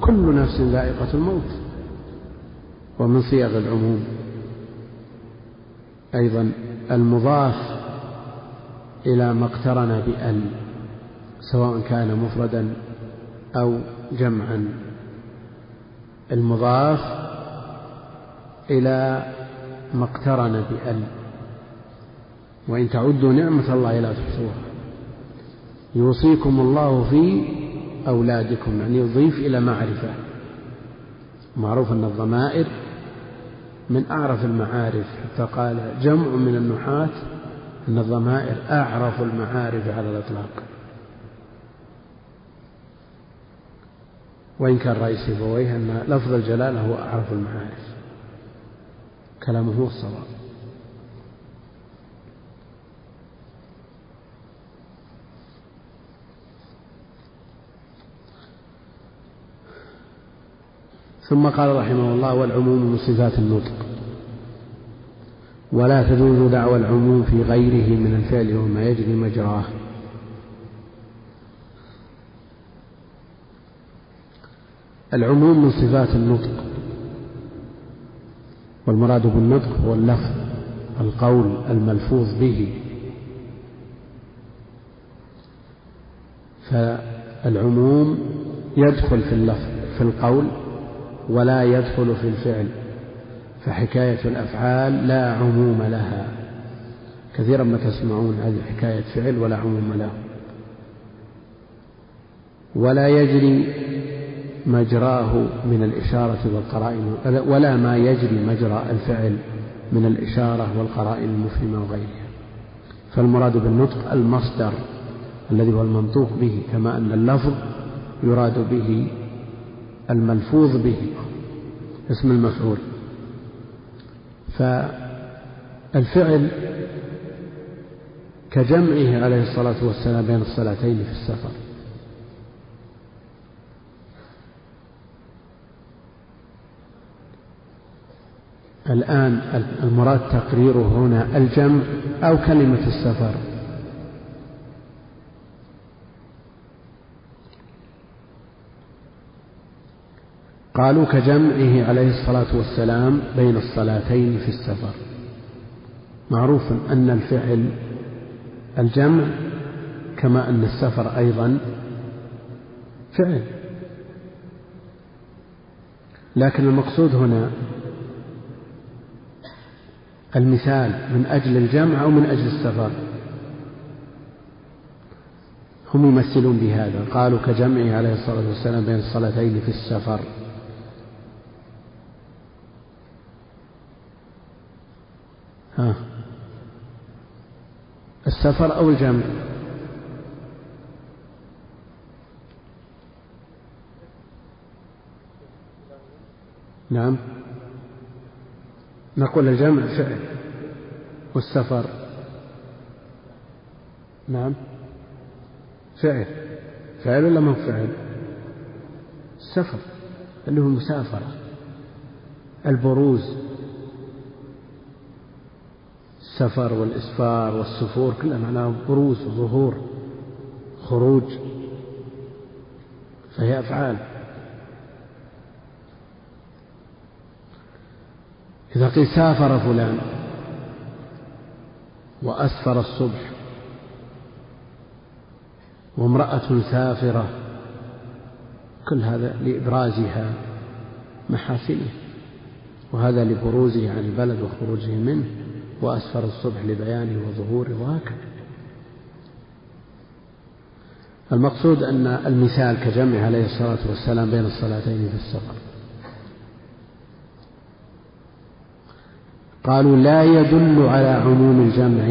كل نفس ذائقة الموت. ومن صيغ العموم أيضا المضاف إلى ما اقترن بأل سواء كان مفردا أو جمعا. المضاف إلى ما اقترن بأل. وإن تعدوا نعمة الله لا تحصوها. يوصيكم الله في أولادكم يعني يضيف إلى معرفة. معروف أن الضمائر من أعرف المعارف. حتى قال جمع من النحاة أن الضمائر أعرف المعارف على الإطلاق. وإن كان رأي سيبويه أن لفظ الجلالة هو أعرف المعارف. كلامه هو الصواب ثم قال رحمه الله والعموم من صفات النطق. ولا تجوز دعوى العموم في غيره من الفعل وما يجري مجراه. العموم من صفات النطق. والمراد بالنطق هو اللفظ القول الملفوظ به. فالعموم يدخل في اللفظ في القول ولا يدخل في الفعل. فحكاية الأفعال لا عموم لها. كثيرا ما تسمعون هذه حكاية فعل ولا عموم له ولا يجري مجراه من الإشارة والقرائن ولا ما يجري مجرى الفعل من الإشارة والقرائن المفهمة وغيرها. فالمراد بالنطق المصدر الذي هو المنطوق به كما أن اللفظ يراد به الملفوظ به اسم المفعول. فالفعل كجمعه عليه الصلاة والسلام بين الصلاتين في السفر. الآن المراد تقريره هنا الجمع أو كلمة السفر. قالوا كجمعه عليه الصلاة والسلام بين الصلاتين في السفر. معروف أن الفعل الجمع كما أن السفر أيضا فعل. لكن المقصود هنا المثال من أجل الجمع أو من أجل السفر. هم يمثلون بهذا. قالوا كجمعه عليه الصلاة والسلام بين الصلاتين في السفر. ها. السفر أو الجمع؟ نعم. نقول الجمع فعل والسفر. نعم. فعل. فعل ولا ما فعل؟ السفر اللي هو المسافرة. البروز. السفر والإسفار والسفور كلها معناه بروز وظهور خروج. فهي أفعال. إذا قيل سافر فلان وأسفر الصبح وامرأة سافرة كل هذا لإبرازها محاسنه وهذا لبروزه عن البلد وخروجه منه وأسفر الصبح لبيانه وظهوره وهكذا. المقصود أن المثال كجمع عليه الصلاة والسلام بين الصلاتين في السفر. قالوا لا يدل على عموم الجمع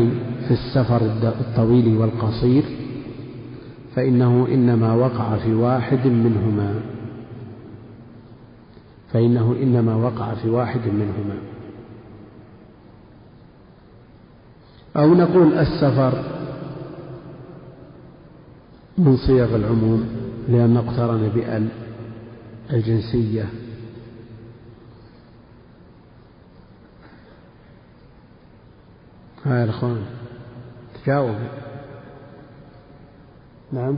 في السفر الطويل والقصير فإنه إنما وقع في واحد منهما. فإنه إنما وقع في واحد منهما. أو نقول السفر من صيغ العموم لأنه اقترن بأل الجنسية ها يا إخوان. تجاوب. نعم.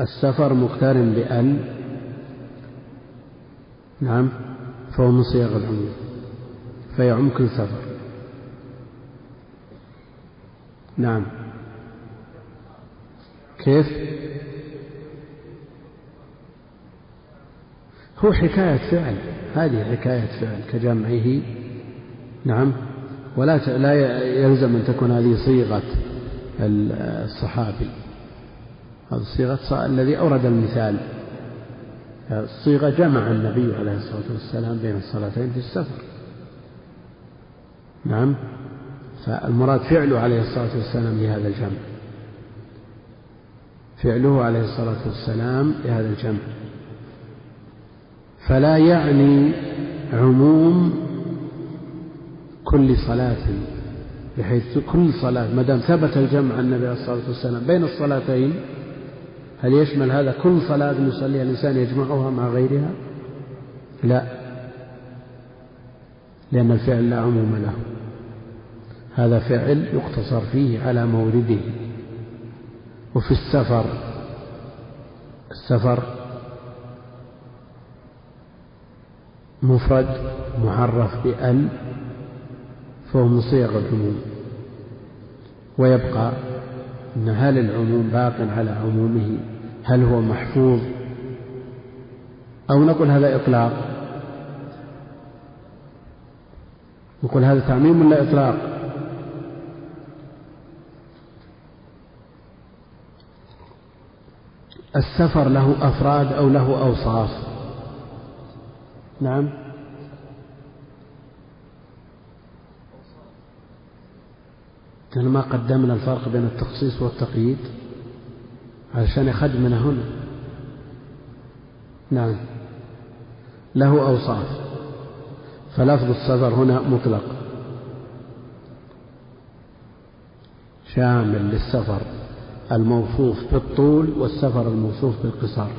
السفر مقترن بأل نعم. فهو من صيغ العموم. فيعم كل سفر. نعم. كيف؟ هو حكاية فعل. هذه حكاية فعل كجمعه. نعم. ولا لا يلزم أن تكون هذه صيغة الصحابي. هذه صيغة الذي أورد المثال. الصيغة جمع النبي عليه الصلاة والسلام بين الصلاتين في السفر. نعم. فالمراد فعله عليه الصلاة والسلام لهذا الجمع. فعله عليه الصلاة والسلام لهذا الجمع. فلا يعني عموم كل صلاة بحيث كل صلاة ما دام ثبت الجمع عن النبي عليه الصلاة والسلام بين الصلاتين هل يشمل هذا كل صلاة يصليها الإنسان يجمعها مع غيرها؟ لا. لأن الفعل لا عموم له. هذا فعل يقتصر فيه على مورده. وفي السفر السفر مفرد معرف بأل فهو من صيغ العموم. ويبقى أن هل العموم باق على عمومه؟ هل هو محفوظ؟ أو نقول هذا إطلاق. نقول هذا تعميم ولا إطلاق؟ السفر له أفراد أو له أوصاف. نعم. ما قدمنا الفرق بين التخصيص والتقييد علشان يخدمنا هنا. نعم. له أوصاف. فلفظ السفر هنا مطلق. شامل للسفر الموصوف بالطول والسفر الموصوف بالقصار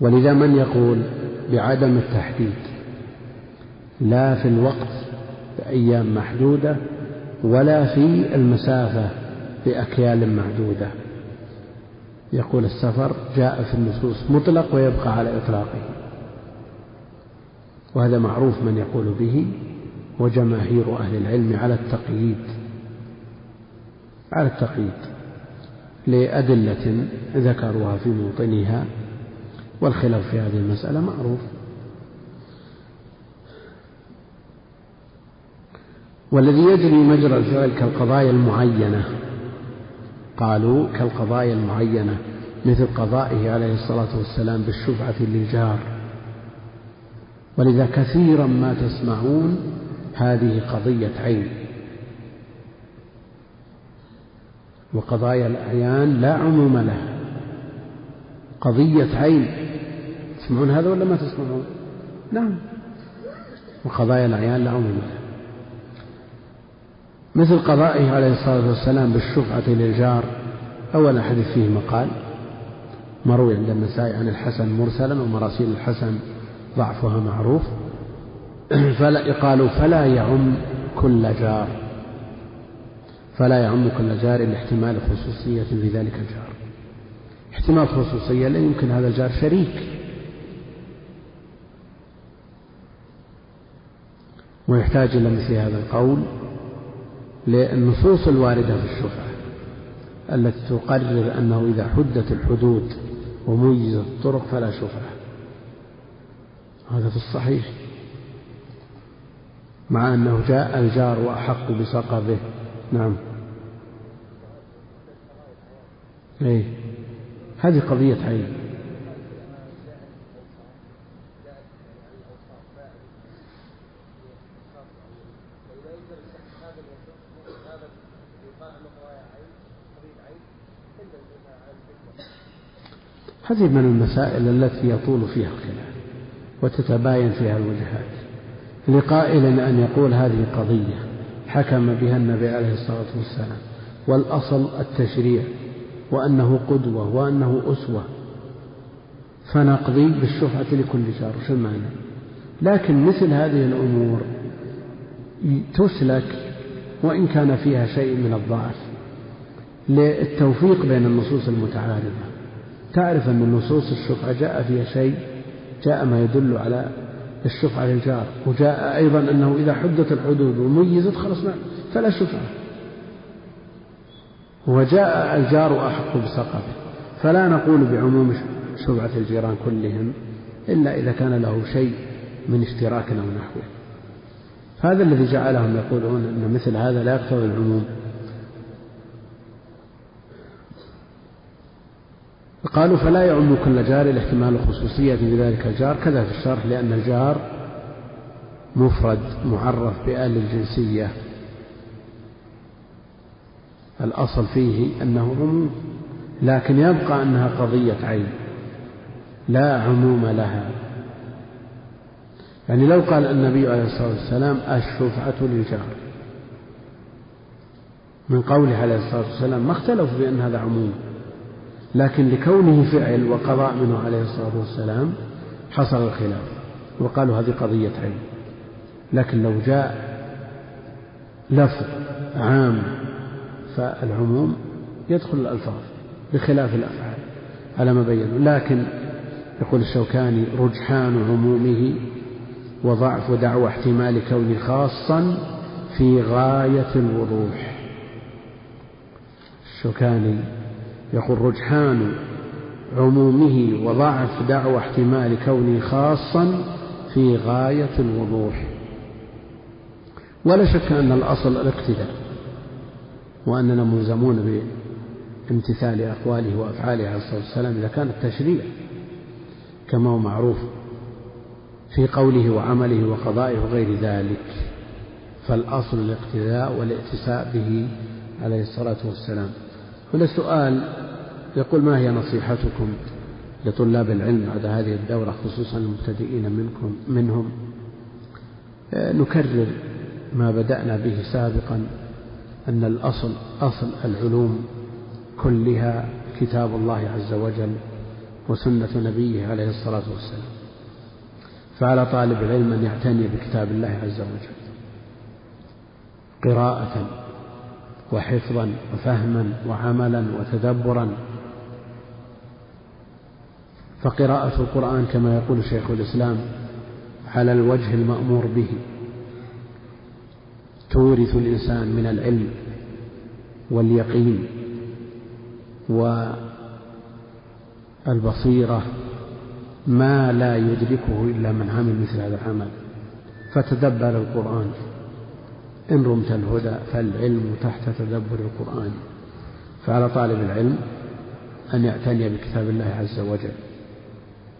ولذا من يقول بعدم التحديد لا في الوقت بأيام محدودة ولا في المسافة بأكيال معدودة يقول السفر جاء في النصوص مطلق ويبقى على إطلاقه. وهذا معروف من يقول به وجماهير أهل العلم على التقييد. على التقييد لأدلة ذكروها في موطنها والخلاف في هذه المسألة معروف. والذي يجري مجرى الفعل كالقضايا المعينة قالوا كالقضايا المعينة مثل قضائه عليه الصلاة والسلام بالشفعة للجار. ولذا كثيرا ما تسمعون هذه قضية عين. وقضايا الأعيان لا عموم لها. قضية عين. تسمعون هذا ولا ما تسمعون؟ نعم. وقضايا عموم لها مثل قضائه عليه الصلاة والسلام بالشفعة للجار أولا حديث فيه مقال مروي عند النسائي عن الحسن مرسلا ومراسيل الحسن ضعفها معروف. *clears throat* فلا قالوا فلا يعم كل جار. فلا يعم كل جار لاحتمال خصوصية في ذلك الجار. احتمال خصوصية لا يمكن هذا الجار شريك. ويحتاج إلى مثل هذا القول للنصوص الواردة في الشفعة التي تقرر أنه إذا حدت الحدود وميزت الطرق فلا شفعة هذا في الصحيح. مع أنه جاء الجار وأحق بسقبه نعم. أي هذه قضية عين. هذه من المسائل التي يطول فيها الخلاف وتتباين فيها الوجهات. لقائل أن يقول هذه قضية حكم بها النبي عليه الصلاة والسلام والأصل التشريع. وأنه قدوة وأنه أسوة. فنقضي بالشفعة لكل شو المعنى؟ لكن مثل هذه الأمور تسلك وإن كان فيها شيء من الضعف. للتوفيق بين النصوص المتعارضة. تعرف أن نصوص الشفعة جاء فيها شيء جاء ما يدل على الشفعة للجار وجاء أيضا أنه إذا حدت الحدود وميزت خلاص فلا شفعة. وجاء الجار أحق بسقفه فلا نقول بعموم شفعة الجيران كلهم إلا إذا كان له شيء من اشتراك أو نحوه. هذا الذي جعلهم يقولون أن مثل هذا لا يقتضي العموم قالوا فلا يعم كل جار الاحتمال الخصوصية في ذلك الجار. كذا في الشرح لأن الجار مفرد معرف بآل الجنسية. الأصل فيه أنه عموم لكن يبقى أنها قضية عين لا عموم لها. يعني لو قال النبي عليه الصلاة والسلام الشفعة للجار من قوله عليه الصلاة والسلام ما اختلفوا بأن هذا عموم لكن لكونه فعل وقضاء منه عليه الصلاة والسلام حصل الخلاف وقالوا هذه قضية علم لكن لو جاء لفظ عام فالعموم يدخل الألفاظ بخلاف الأفعال على ما بينوا. لكن يقول الشوكاني رجحان عمومه وضعف دعوى احتمال كونه خاصا في غاية الوضوح. الشوكاني يقول رجحان عمومه وضعف دعوى احتمال كونه خاصا في غاية الوضوح. ولا شك أن الأصل الاقتداء. وأننا ملزمون بامتثال أقواله وأفعاله عليه الصلاة والسلام إذا كان التشريع كما هو معروف في قوله وعمله وقضائه وغير ذلك فالأصل الاقتداء والائتساء به عليه الصلاة والسلام. هنا سؤال يقول ما هي نصيحتكم لطلاب العلم بعد هذه الدورة خصوصا المبتدئين منكم منهم؟ آه، نكرر ما بدأنا به سابقا أن الأصل أصل العلوم كلها كتاب الله عز وجل وسنة نبيه عليه الصلاة والسلام. فعلى طالب العلم أن يعتني بكتاب الله عز وجل قراءة وحفظا وفهما وعملا وتدبرا. فقراءة القرآن كما يقول شيخ الإسلام على الوجه المأمور به. تورث الإنسان من العلم واليقين والبصيرة ما لا يدركه إلا من عمل مثل هذا العمل. فتدبر القرآن. إن رمت الهدى فالعلم تحت تدبر القرآن. فعلى طالب العلم أن يعتني بكتاب الله عز وجل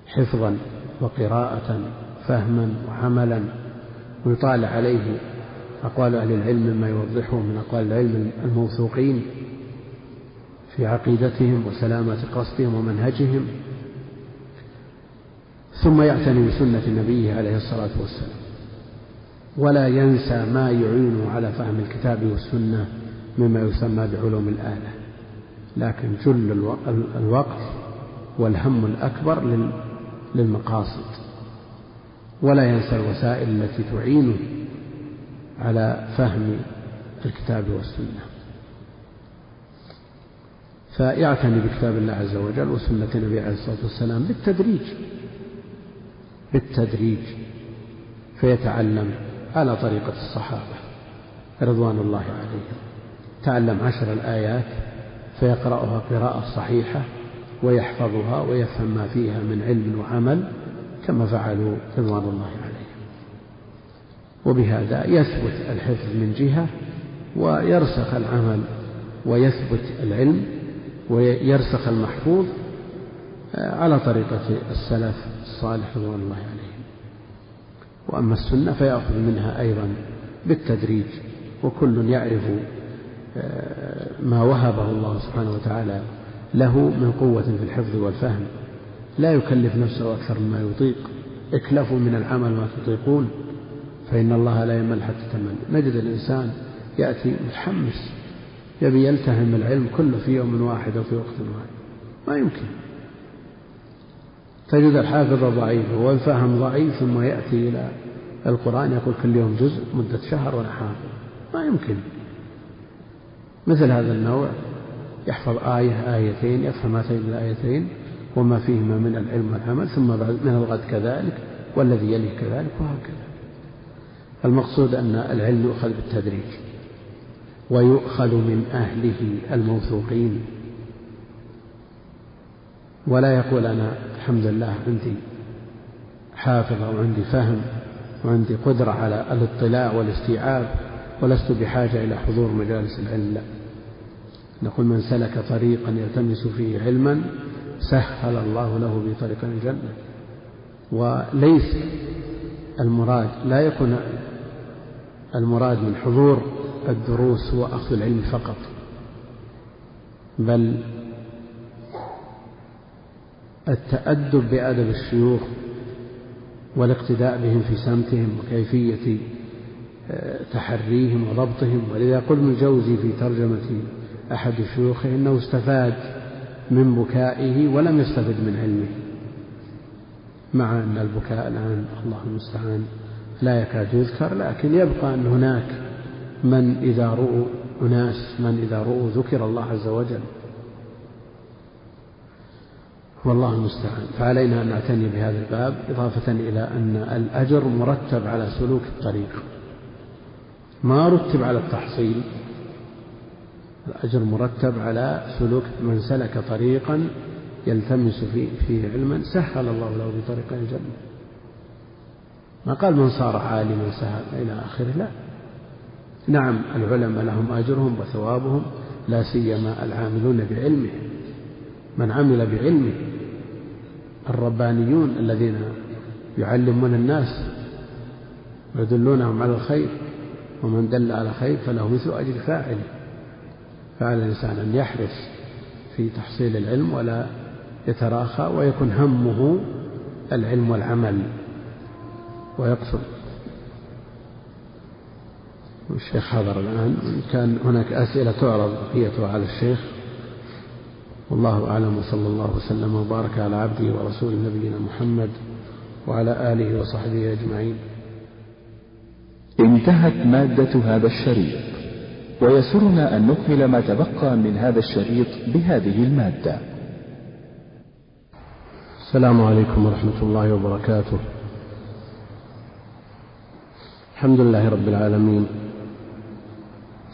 حفظا وقراءة فهما وعملا ويطالع عليه أقوال أهل العلم مما يوضحه من أقوال العلم الموثوقين في عقيدتهم وسلامة قصدهم ومنهجهم. ثم يعتني بسنة نبيه عليه الصلاة والسلام. ولا ينسى ما يعينه على فهم الكتاب والسنة مما يسمى بعلوم الآلة. لكن جل الوقت والهم الأكبر للمقاصد. ولا ينسى الوسائل التي تعينه على فهم الكتاب والسنة. فيعتني بكتاب الله عز وجل وسنة النبي عليه الصلاة والسلام بالتدريج بالتدريج فيتعلم على طريقة الصحابة رضوان الله عليهم. تعلم عشر الآيات فيقرأها قراءة صحيحة ويحفظها ويفهم ما فيها من علم وعمل كما فعلوا رضوان الله عليهم. وبهذا يثبت الحفظ من جهة ويرسخ العمل ويثبت العلم ويرسخ المحفوظ على طريقة السلف الصالح رضوان الله عليهم. وأما السنة فيأخذ منها أيضا بالتدريج وكل يعرف آه، ما وهبه الله سبحانه وتعالى له من قوة في الحفظ والفهم. لا يكلف نفسه أكثر مما يطيق. اكلفوا من العمل ما تطيقون. فإن الله لا يمل حتى تمل. نجد الإنسان يأتي متحمس يبي يلتهم العلم كله في يوم واحد أو في وقت واحد. ما يمكن. تجد الحافظ ضعيف والفهم ضعيف ثم يأتي إلى القرآن يقول كل يوم جزء مدة شهر وأنا حافظ ما يمكن. مثل هذا النوع يحفظ آية آيتين يفهم هاتين الآيتين وما فيهما من العلم والعمل ثم بعد من الغد كذلك والذي يليه كذلك وهكذا. المقصود أن العلم يؤخذ بالتدريج ويؤخذ من أهله الموثوقين. ولا يقول أنا الحمد لله عندي حافظ أو عندي فهم وعندي قدرة على الاطلاع والاستيعاب ولست بحاجة إلى حضور مجالس العلم. لا. نقول من سلك طريقا يلتمس فيه علما سهل الله له به طريقا الجنة وليس المراد لا يكون المراد من حضور الدروس هو أخذ العلم فقط. بل التأدب بأدب الشيوخ والاقتداء بهم في سمتهم وكيفية آه، تحريهم وضبطهم ولذا قل ابن الجوزي في ترجمة أحد شيوخه إنه استفاد من بكائه ولم يستفد من علمه مع أن البكاء الآن الله المستعان لا يكاد يذكر لكن يبقى أن هناك من إذا رؤوا أناس من إذا رؤوا ذكر الله عز وجل. والله المستعان. فعلينا أن نعتني بهذا الباب إضافة إلى أن الأجر مرتب على سلوك الطريق. ما رتب على التحصيل الأجر مرتب على سلوك من سلك طريقا يلتمس فيه, فيه علما. سهل الله له بطريق الجنة. ما قال من صار عالما سهل إلى آخره لا. نعم العلماء لهم أجرهم وثوابهم لا سيما العاملون بعلمهم من عمل بعلمه الربانيون الذين يعلمون الناس ويدلونهم على الخير ومن دل على خير فله مثل أجر فاعله. فعلى الإنسان أن يحرص في تحصيل العلم ولا يتراخى ويكون همه العلم والعمل. ويقصد. الشيخ حضر الآن. كان هناك أسئلة تعرض بقيتها على الشيخ. والله أعلم وصلى الله وسلم وبارك على عبده ورسوله نبينا محمد وعلى آله وصحبه أجمعين. انتهت مادة هذا الشريط ويسرنا أن نكمل ما تبقى من هذا الشريط بهذه المادة. السلام عليكم ورحمة الله وبركاته. الحمد لله رب العالمين.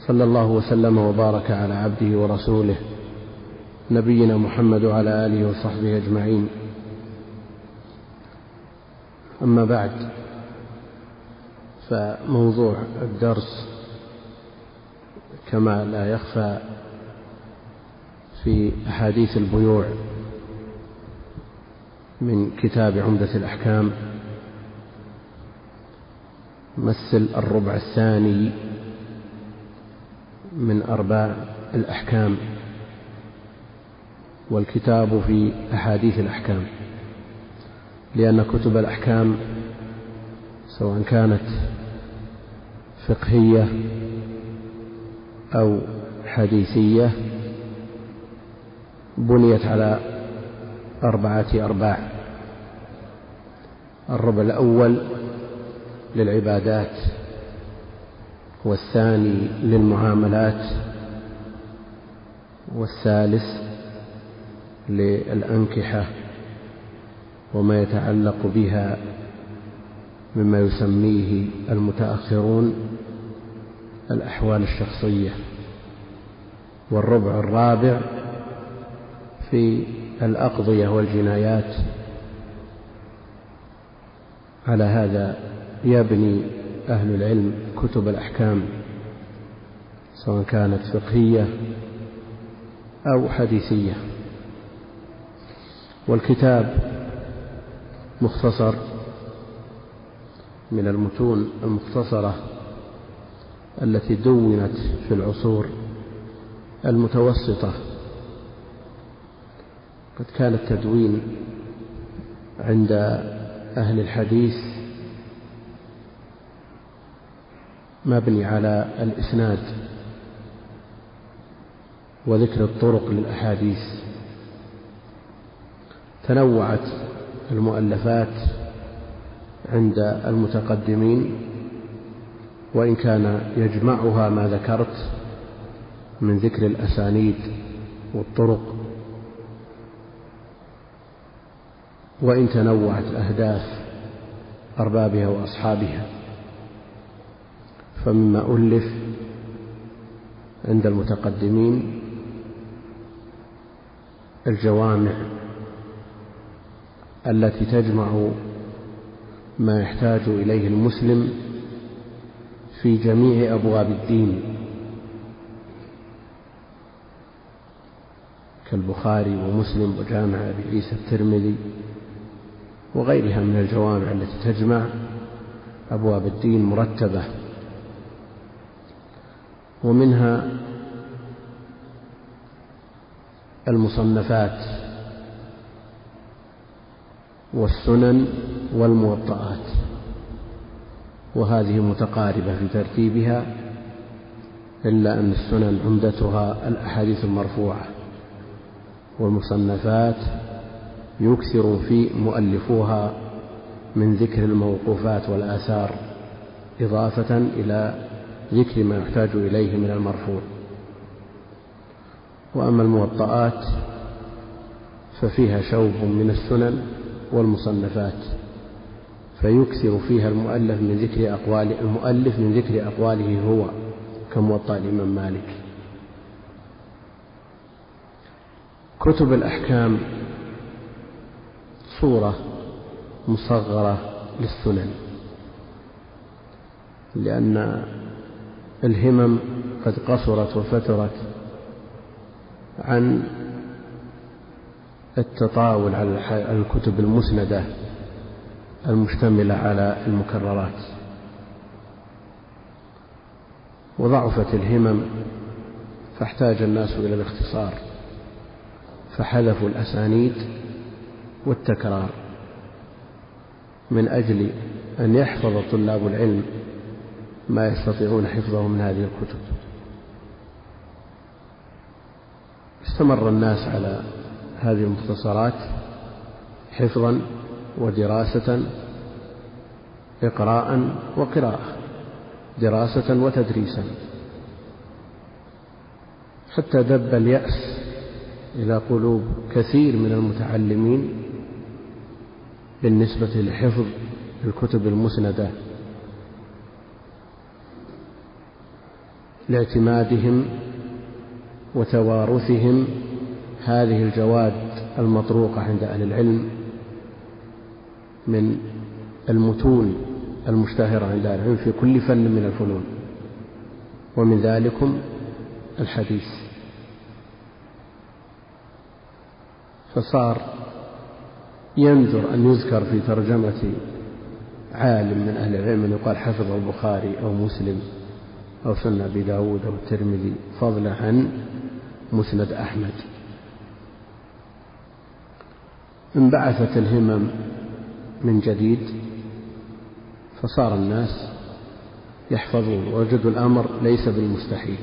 صلى الله وسلم وبارك على عبده ورسوله نبينا محمد وعلى آله وصحبه أجمعين. أما بعد فموضوع الدرس كما لا يخفى في أحاديث البيوع من كتاب عمدة الأحكام. مثل الربع الثاني من أرباع الأحكام والكتاب في أحاديث الأحكام لأن كتب الأحكام سواء كانت فقهية أو حديثية بنيت على أربعة أرباع. الربع الأول للعبادات والثاني للمعاملات والثالث للأنكحة وما يتعلق بها مما يسميه المتأخرون الأحوال الشخصية. والربع الرابع في الأقضية والجنايات. على هذا يبني أهل العلم كتب الأحكام سواء كانت فقهية أو حديثية. والكتاب مختصر من المتون المختصرة التي دونت في العصور المتوسطة. قد كان التدوين عند أهل الحديث مبني على الإسناد وذكر الطرق للأحاديث. تنوعت المؤلفات عند المتقدمين وإن كان يجمعها ما ذكرت من ذكر الأسانيد والطرق. وإن تنوعت أهداف أربابها وأصحابها. فمما ألف عند المتقدمين الجوامع التي تجمع ما يحتاج إليه المسلم في جميع أبواب الدين كالبخاري ومسلم وجامع أبي عيسى الترمذي وغيرها من الجوامع التي تجمع أبواب الدين مرتبة. ومنها المصنفات والسنن والموطئات وهذه متقاربة في ترتيبها إلا أن السنن عمدتها الأحاديث المرفوعة والمصنفات يكثر في مؤلفوها من ذكر الموقوفات والآثار إضافة إلى ذكر ما يحتاج إليه من المرفوع. وأما الموطئات ففيها شوب من السنن والمصنفات فيكثر فيها المؤلف من ذكر أقوال المؤلف من ذكر أقواله هو كموطأ الإمام مالك. كتب الأحكام صورة مصغرة للسنن لأن الهمم قد قصرت وفترت عن التطاول على الكتب المسندة المشتملة على المكررات. وضعفت الهمم فاحتاج الناس إلى الاختصار فحذفوا الأسانيد والتكرار من أجل أن يحفظ طلاب العلم ما يستطيعون حفظه من هذه الكتب. استمر الناس على هذه المختصرات حفظا ودراسة إقراء وقراءة دراسة وتدريسا. حتى دب اليأس إلى قلوب كثير من المتعلمين بالنسبة لحفظ الكتب المسندة. لاعتمادهم وتوارثهم. هذه الجواد المطروقة عند أهل العلم من المتون المشتهرة عند أهل العلم في كل فن من الفنون ومن ذلكم الحديث. فصار ينذر أن يذكر في ترجمة عالم من أهل العلم أن يقال حفظ البخاري أو مسلم. أو سنن أبي داود أو الترمذي فضلا عن مسند أحمد. انبعثت الهمم من جديد فصار الناس يحفظون ووجدوا الأمر ليس بالمستحيل.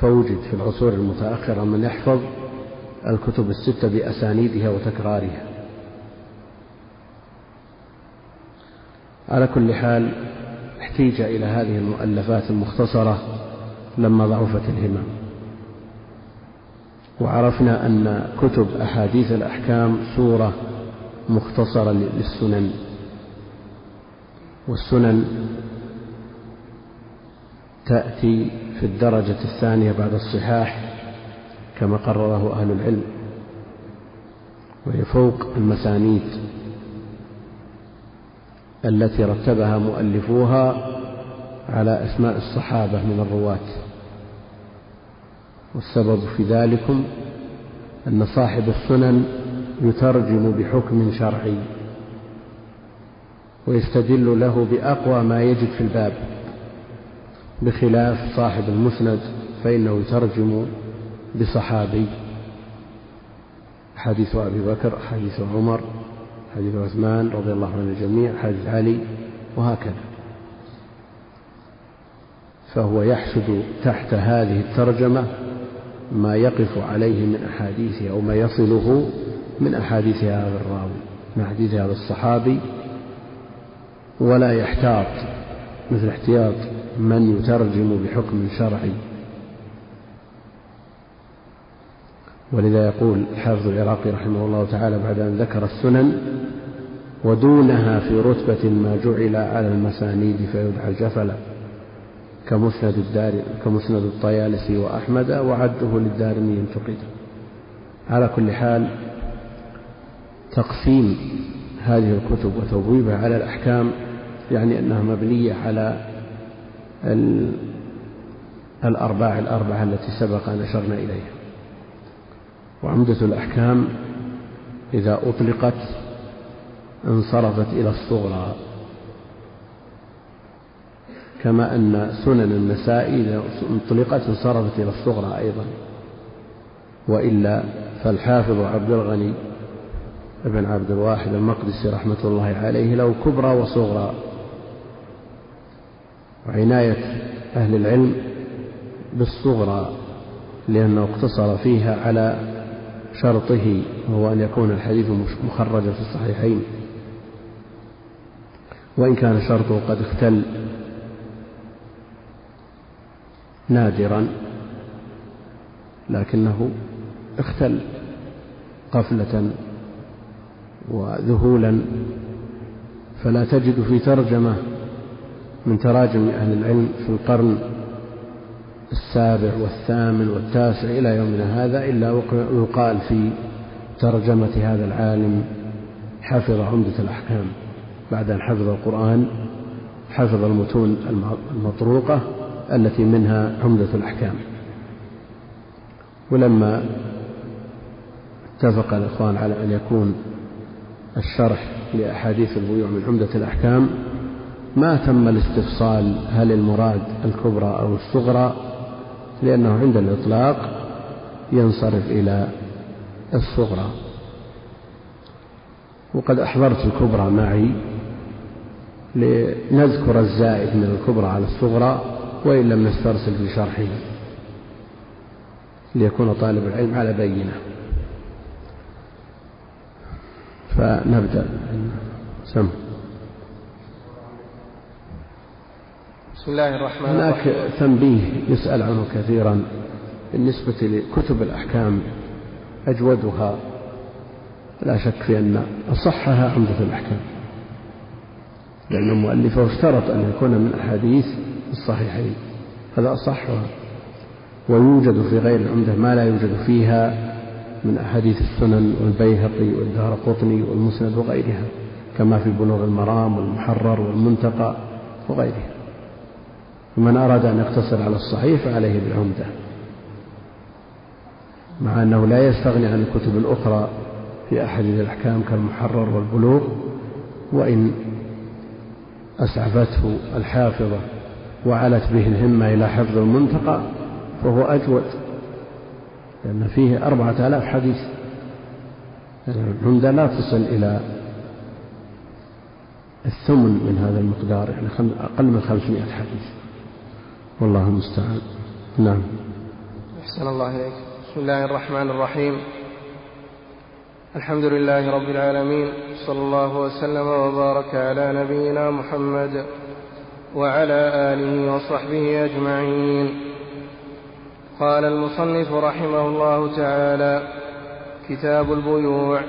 فوجد في العصور المتأخرة من يحفظ الكتب الستة بأسانيدها وتكرارها. على كل حال احتيج إلى هذه المؤلفات المختصرة لما ضعفت الهمم. وعرفنا أن كتب أحاديث الأحكام سورة مختصرة للسنن. والسنن تأتي في الدرجة الثانية بعد الصحاح كما قرره أهل العلم وهي فوق المسانيد. التي رتبها مؤلفوها على أسماء الصحابة من الرواة. والسبب في ذلكم أن صاحب السنن يترجم بحكم شرعي ويستدل له بأقوى ما يجد في الباب. بخلاف صاحب المسند فإنه يترجم بصحابي. حديث أبي بكر حديث عمر حديث عثمان رضي الله عن الجميع حديث علي وهكذا. فهو يحشد تحت هذه الترجمة ما يقف عليه من أحاديثه أو ما يصله من أحاديث هذا الراوي من أحاديث هذا الصحابي. ولا يحتاط مثل احتياط من يترجم بحكم شرعي ولذا يقول الحافظ العراقي رحمه الله تعالى بعد أن ذكر السنن ودونها في رتبة ما جعل على المسانيد فيدعى الجفل كمسند الدار كمسند الطيالسي وأحمد وعده للدارمي انتقد على كل حال تقسيم هذه الكتب وتبويبها على الأحكام يعني أنها مبنية على الأرباع الأربعة التي سبق أن أشرنا إليها. وعمدة الأحكام إذا أطلقت انصرفت إلى الصغرى. كما أن سنن النساء إذا انطلقت انصرفت إلى الصغرى أيضا. وإلا فالحافظ عبد الغني ابن عبد الواحد المقدسي رحمة الله عليه له كبرى وصغرى. وعناية أهل العلم بالصغرى لأنه اقتصر فيها على شرطه وهو أن يكون الحديث مخرجا في الصحيحين. وإن كان شرطه قد اختل نادرا لكنه اختل غفلة وذهولا. فلا تجد في ترجمة من تراجم أهل العلم في القرن السابع والثامن والتاسع إلى يومنا هذا إلا يقال في ترجمة هذا العالم حفظ عمدة الأحكام. بعد أن حفظ القرآن حفظ المتون المطروقة التي منها عمدة الأحكام. ولما اتفق الإخوان على أن يكون الشرح لأحاديث البيوع من عمدة الأحكام ما تم الاستفصال هل المراد الكبرى أو الصغرى لأنه عند الإطلاق ينصرف إلى الصغرى. وقد أحضرت الكبرى معي لنذكر الزائد من الكبرى على الصغرى وإن لم نسترسل في شرحه ليكون طالب العلم على بينة. فنبدأ. سم. بسم الله الرحمن الرحيم. هناك تنبيه يسأل عنه كثيرا بالنسبة لكتب الأحكام أجودها. لا شك في أن أصحها عمدة الأحكام لأن المؤلف اشترط أن يكون من أحاديث الصحيحين هذا أصحها ويوجد في غير العمدة ما لا يوجد فيها من أحاديث السنن والبيهقي والدار قطني والمسند وغيرها كما في بلوغ المرام والمحرر والمنتقى وغيرها. فمن أراد أن يقتصر على الصحيح فعليه بالعمدة. مع أنه لا يستغني عن الكتب الأخرى في أحاديث الأحكام كالمحرر والبلوغ وإن أسعفته الحافظة وعلت به الهمة إلى حفظ المنتقى فهو أجود لأن فيه أربعة آلاف حديث. العمدة لا تصل إلى الثمن من هذا المقدار يعني أقل من خمسمائة حديث. والله المستعان. نعم. أحسن الله إليك. بسم الله الرحمن الرحيم. الحمد لله رب العالمين. صلى الله وسلم وبارك على نبينا محمد وعلى آله وصحبه أجمعين. قال المصنف رحمه الله تعالى كتاب البيوع.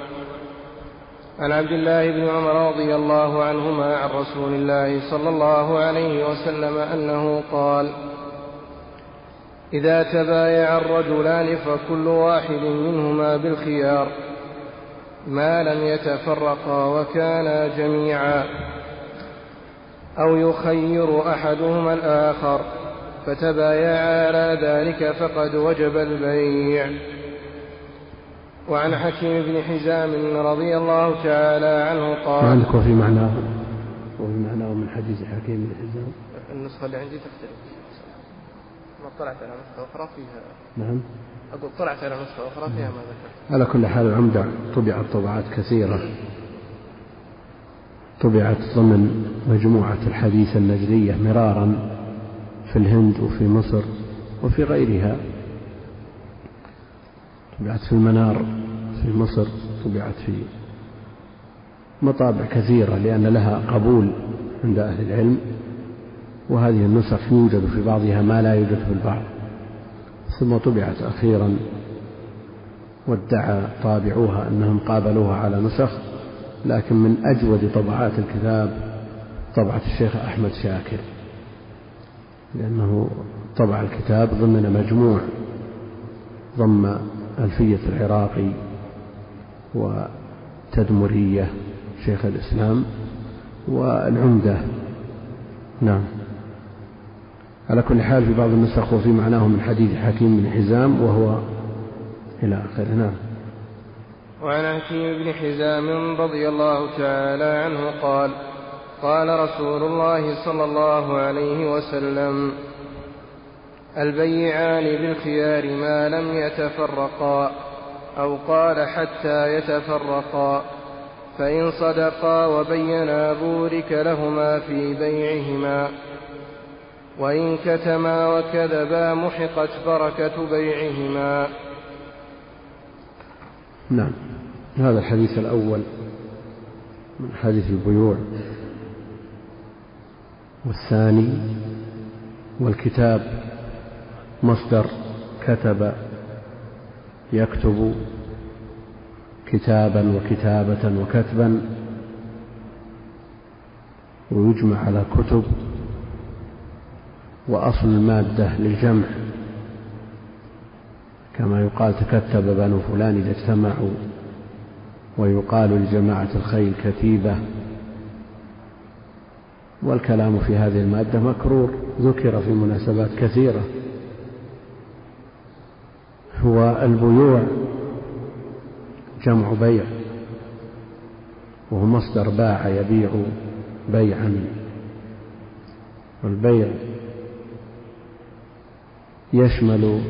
عن عبد الله بن عمر رضي الله عنهما عن رسول الله صلى الله عليه وسلم أنه قال إذا تبايع الرجلان فكل واحد منهما بالخيار. ما لم يتفرقا وكانا جميعا. أو يخير أحدهما الآخر. فتبايعا على ذلك فقد وجب البيع. وعن حكيم بن حزام رضي الله تعالى عنه قال عندك وفي معناه وفي معناه من حديث حكيم بن حزام. النسخة اللي عندي تختلف ما طلعت على نسخة أخرى فيها. نعم. أقول طلعت على نسخة أخرى فيها ما ذكرت. على كل حال العمدة طبعت طبعات كثيرة. طبعت ضمن مجموعة الحديث النجدية مرارا في الهند وفي مصر وفي غيرها. طبعت في المنار في مصر طبعت في مطابع كثيرة لأن لها قبول عند أهل العلم وهذه النسخ يوجد في بعضها ما لا يوجد في البعض. ثم طبعت أخيرا وادعى طابعوها أنهم قابلوها على نسخ لكن من أجود طبعات الكتاب طبعة الشيخ أحمد شاكر لأنه طبع الكتاب ضمن مجموع ضم ألفية العراقي وتدمرية شيخ الإسلام والعمدة. نعم. على كل حال في بعض النسخ وفي معناه من حديث حكيم بن حزام وهو إلى آخره. نعم. وعن حكيم بن حزام رضي الله تعالى عنه قال قال رسول الله صلى الله عليه وسلم البيعان بالخيار ما لم يتفرقا أو قال حتى يتفرقا فإن صدقا وبينا بورك لهما في بيعهما وإن كتما وكذبا محقت بركة بيعهما. نعم. هذا الحديث الأول من حديث البيوع. والثاني والكتاب. مصدر كتب يكتب كتابا وكتابة وكتبا ويجمع على كتب وأصل المادة للجمع. كما يقال تكتب بنو فلان إذا اجتمعوا ويقال لجماعة الخيل كتيبة. والكلام في هذه المادة مكرور ذكر في مناسبات كثيرة. هو البيوع جمع بيع وهو مصدر باع يبيع بيعا. والبيع يشمل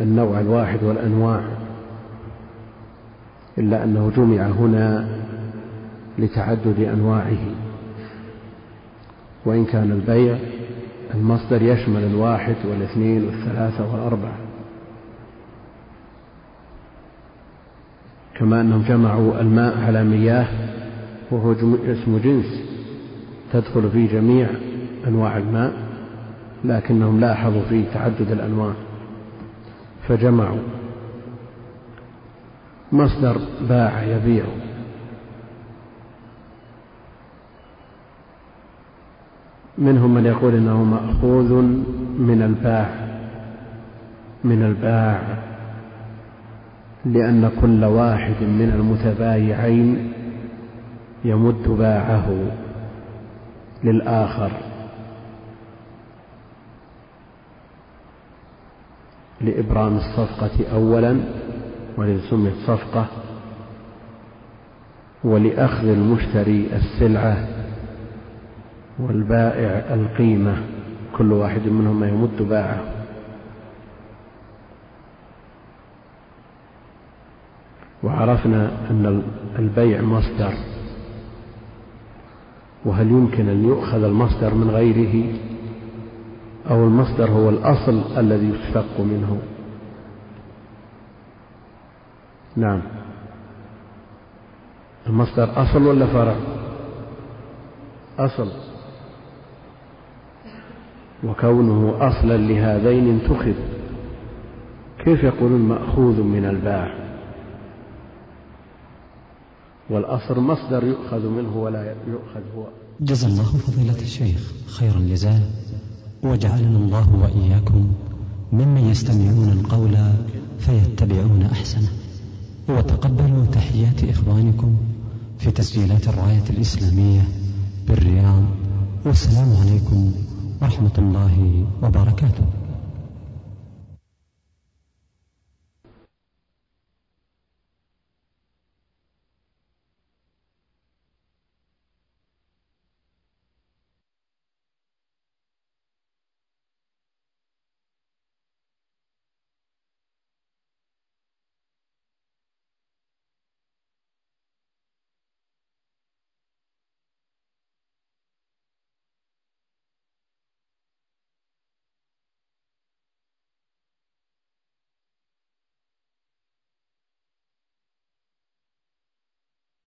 النوع الواحد والأنواع إلا أنه جمع هنا لتعدد أنواعه. وإن كان البيع المصدر يشمل الواحد والإثنين والثلاثة والأربعة. كما أنهم جمعوا الماء على مياه وهو اسم جنس تدخل فيه جميع أنواع الماء لكنهم لاحظوا فيه تعدد الأنواع فجمعوا. مصدر باع يبيع. منهم من يقول إنه مأخوذ من الباع من الباع. لأن كل واحد من المتبايعين يمد باعه للآخر. لإبرام الصفقة اولا ولذا سميت صفقه ولأخذ المشتري السلعة والبائع القيمة. كل واحد منهما يمد باعه. وعرفنا أن البيع مصدر وهل يمكن أن يؤخذ المصدر من غيره؟ أو المصدر هو الأصل الذي يشتق منه؟ نعم. المصدر أصل ولا فرع؟ أصل. وكونه أصلا لهذين انتخب كيف يقولون مأخوذ من الباع؟ والأصل مصدر يؤخذ منه ولا يؤخذ هو. جزا الله فضيلة الشيخ خير الجزاء وجعلنا الله وإياكم ممن يستمعون القول فيتبعون أحسنه. وتقبلوا تحيات إخوانكم في تسجيلات الراية الإسلامية بالرياض. والسلام عليكم ورحمة الله وبركاته.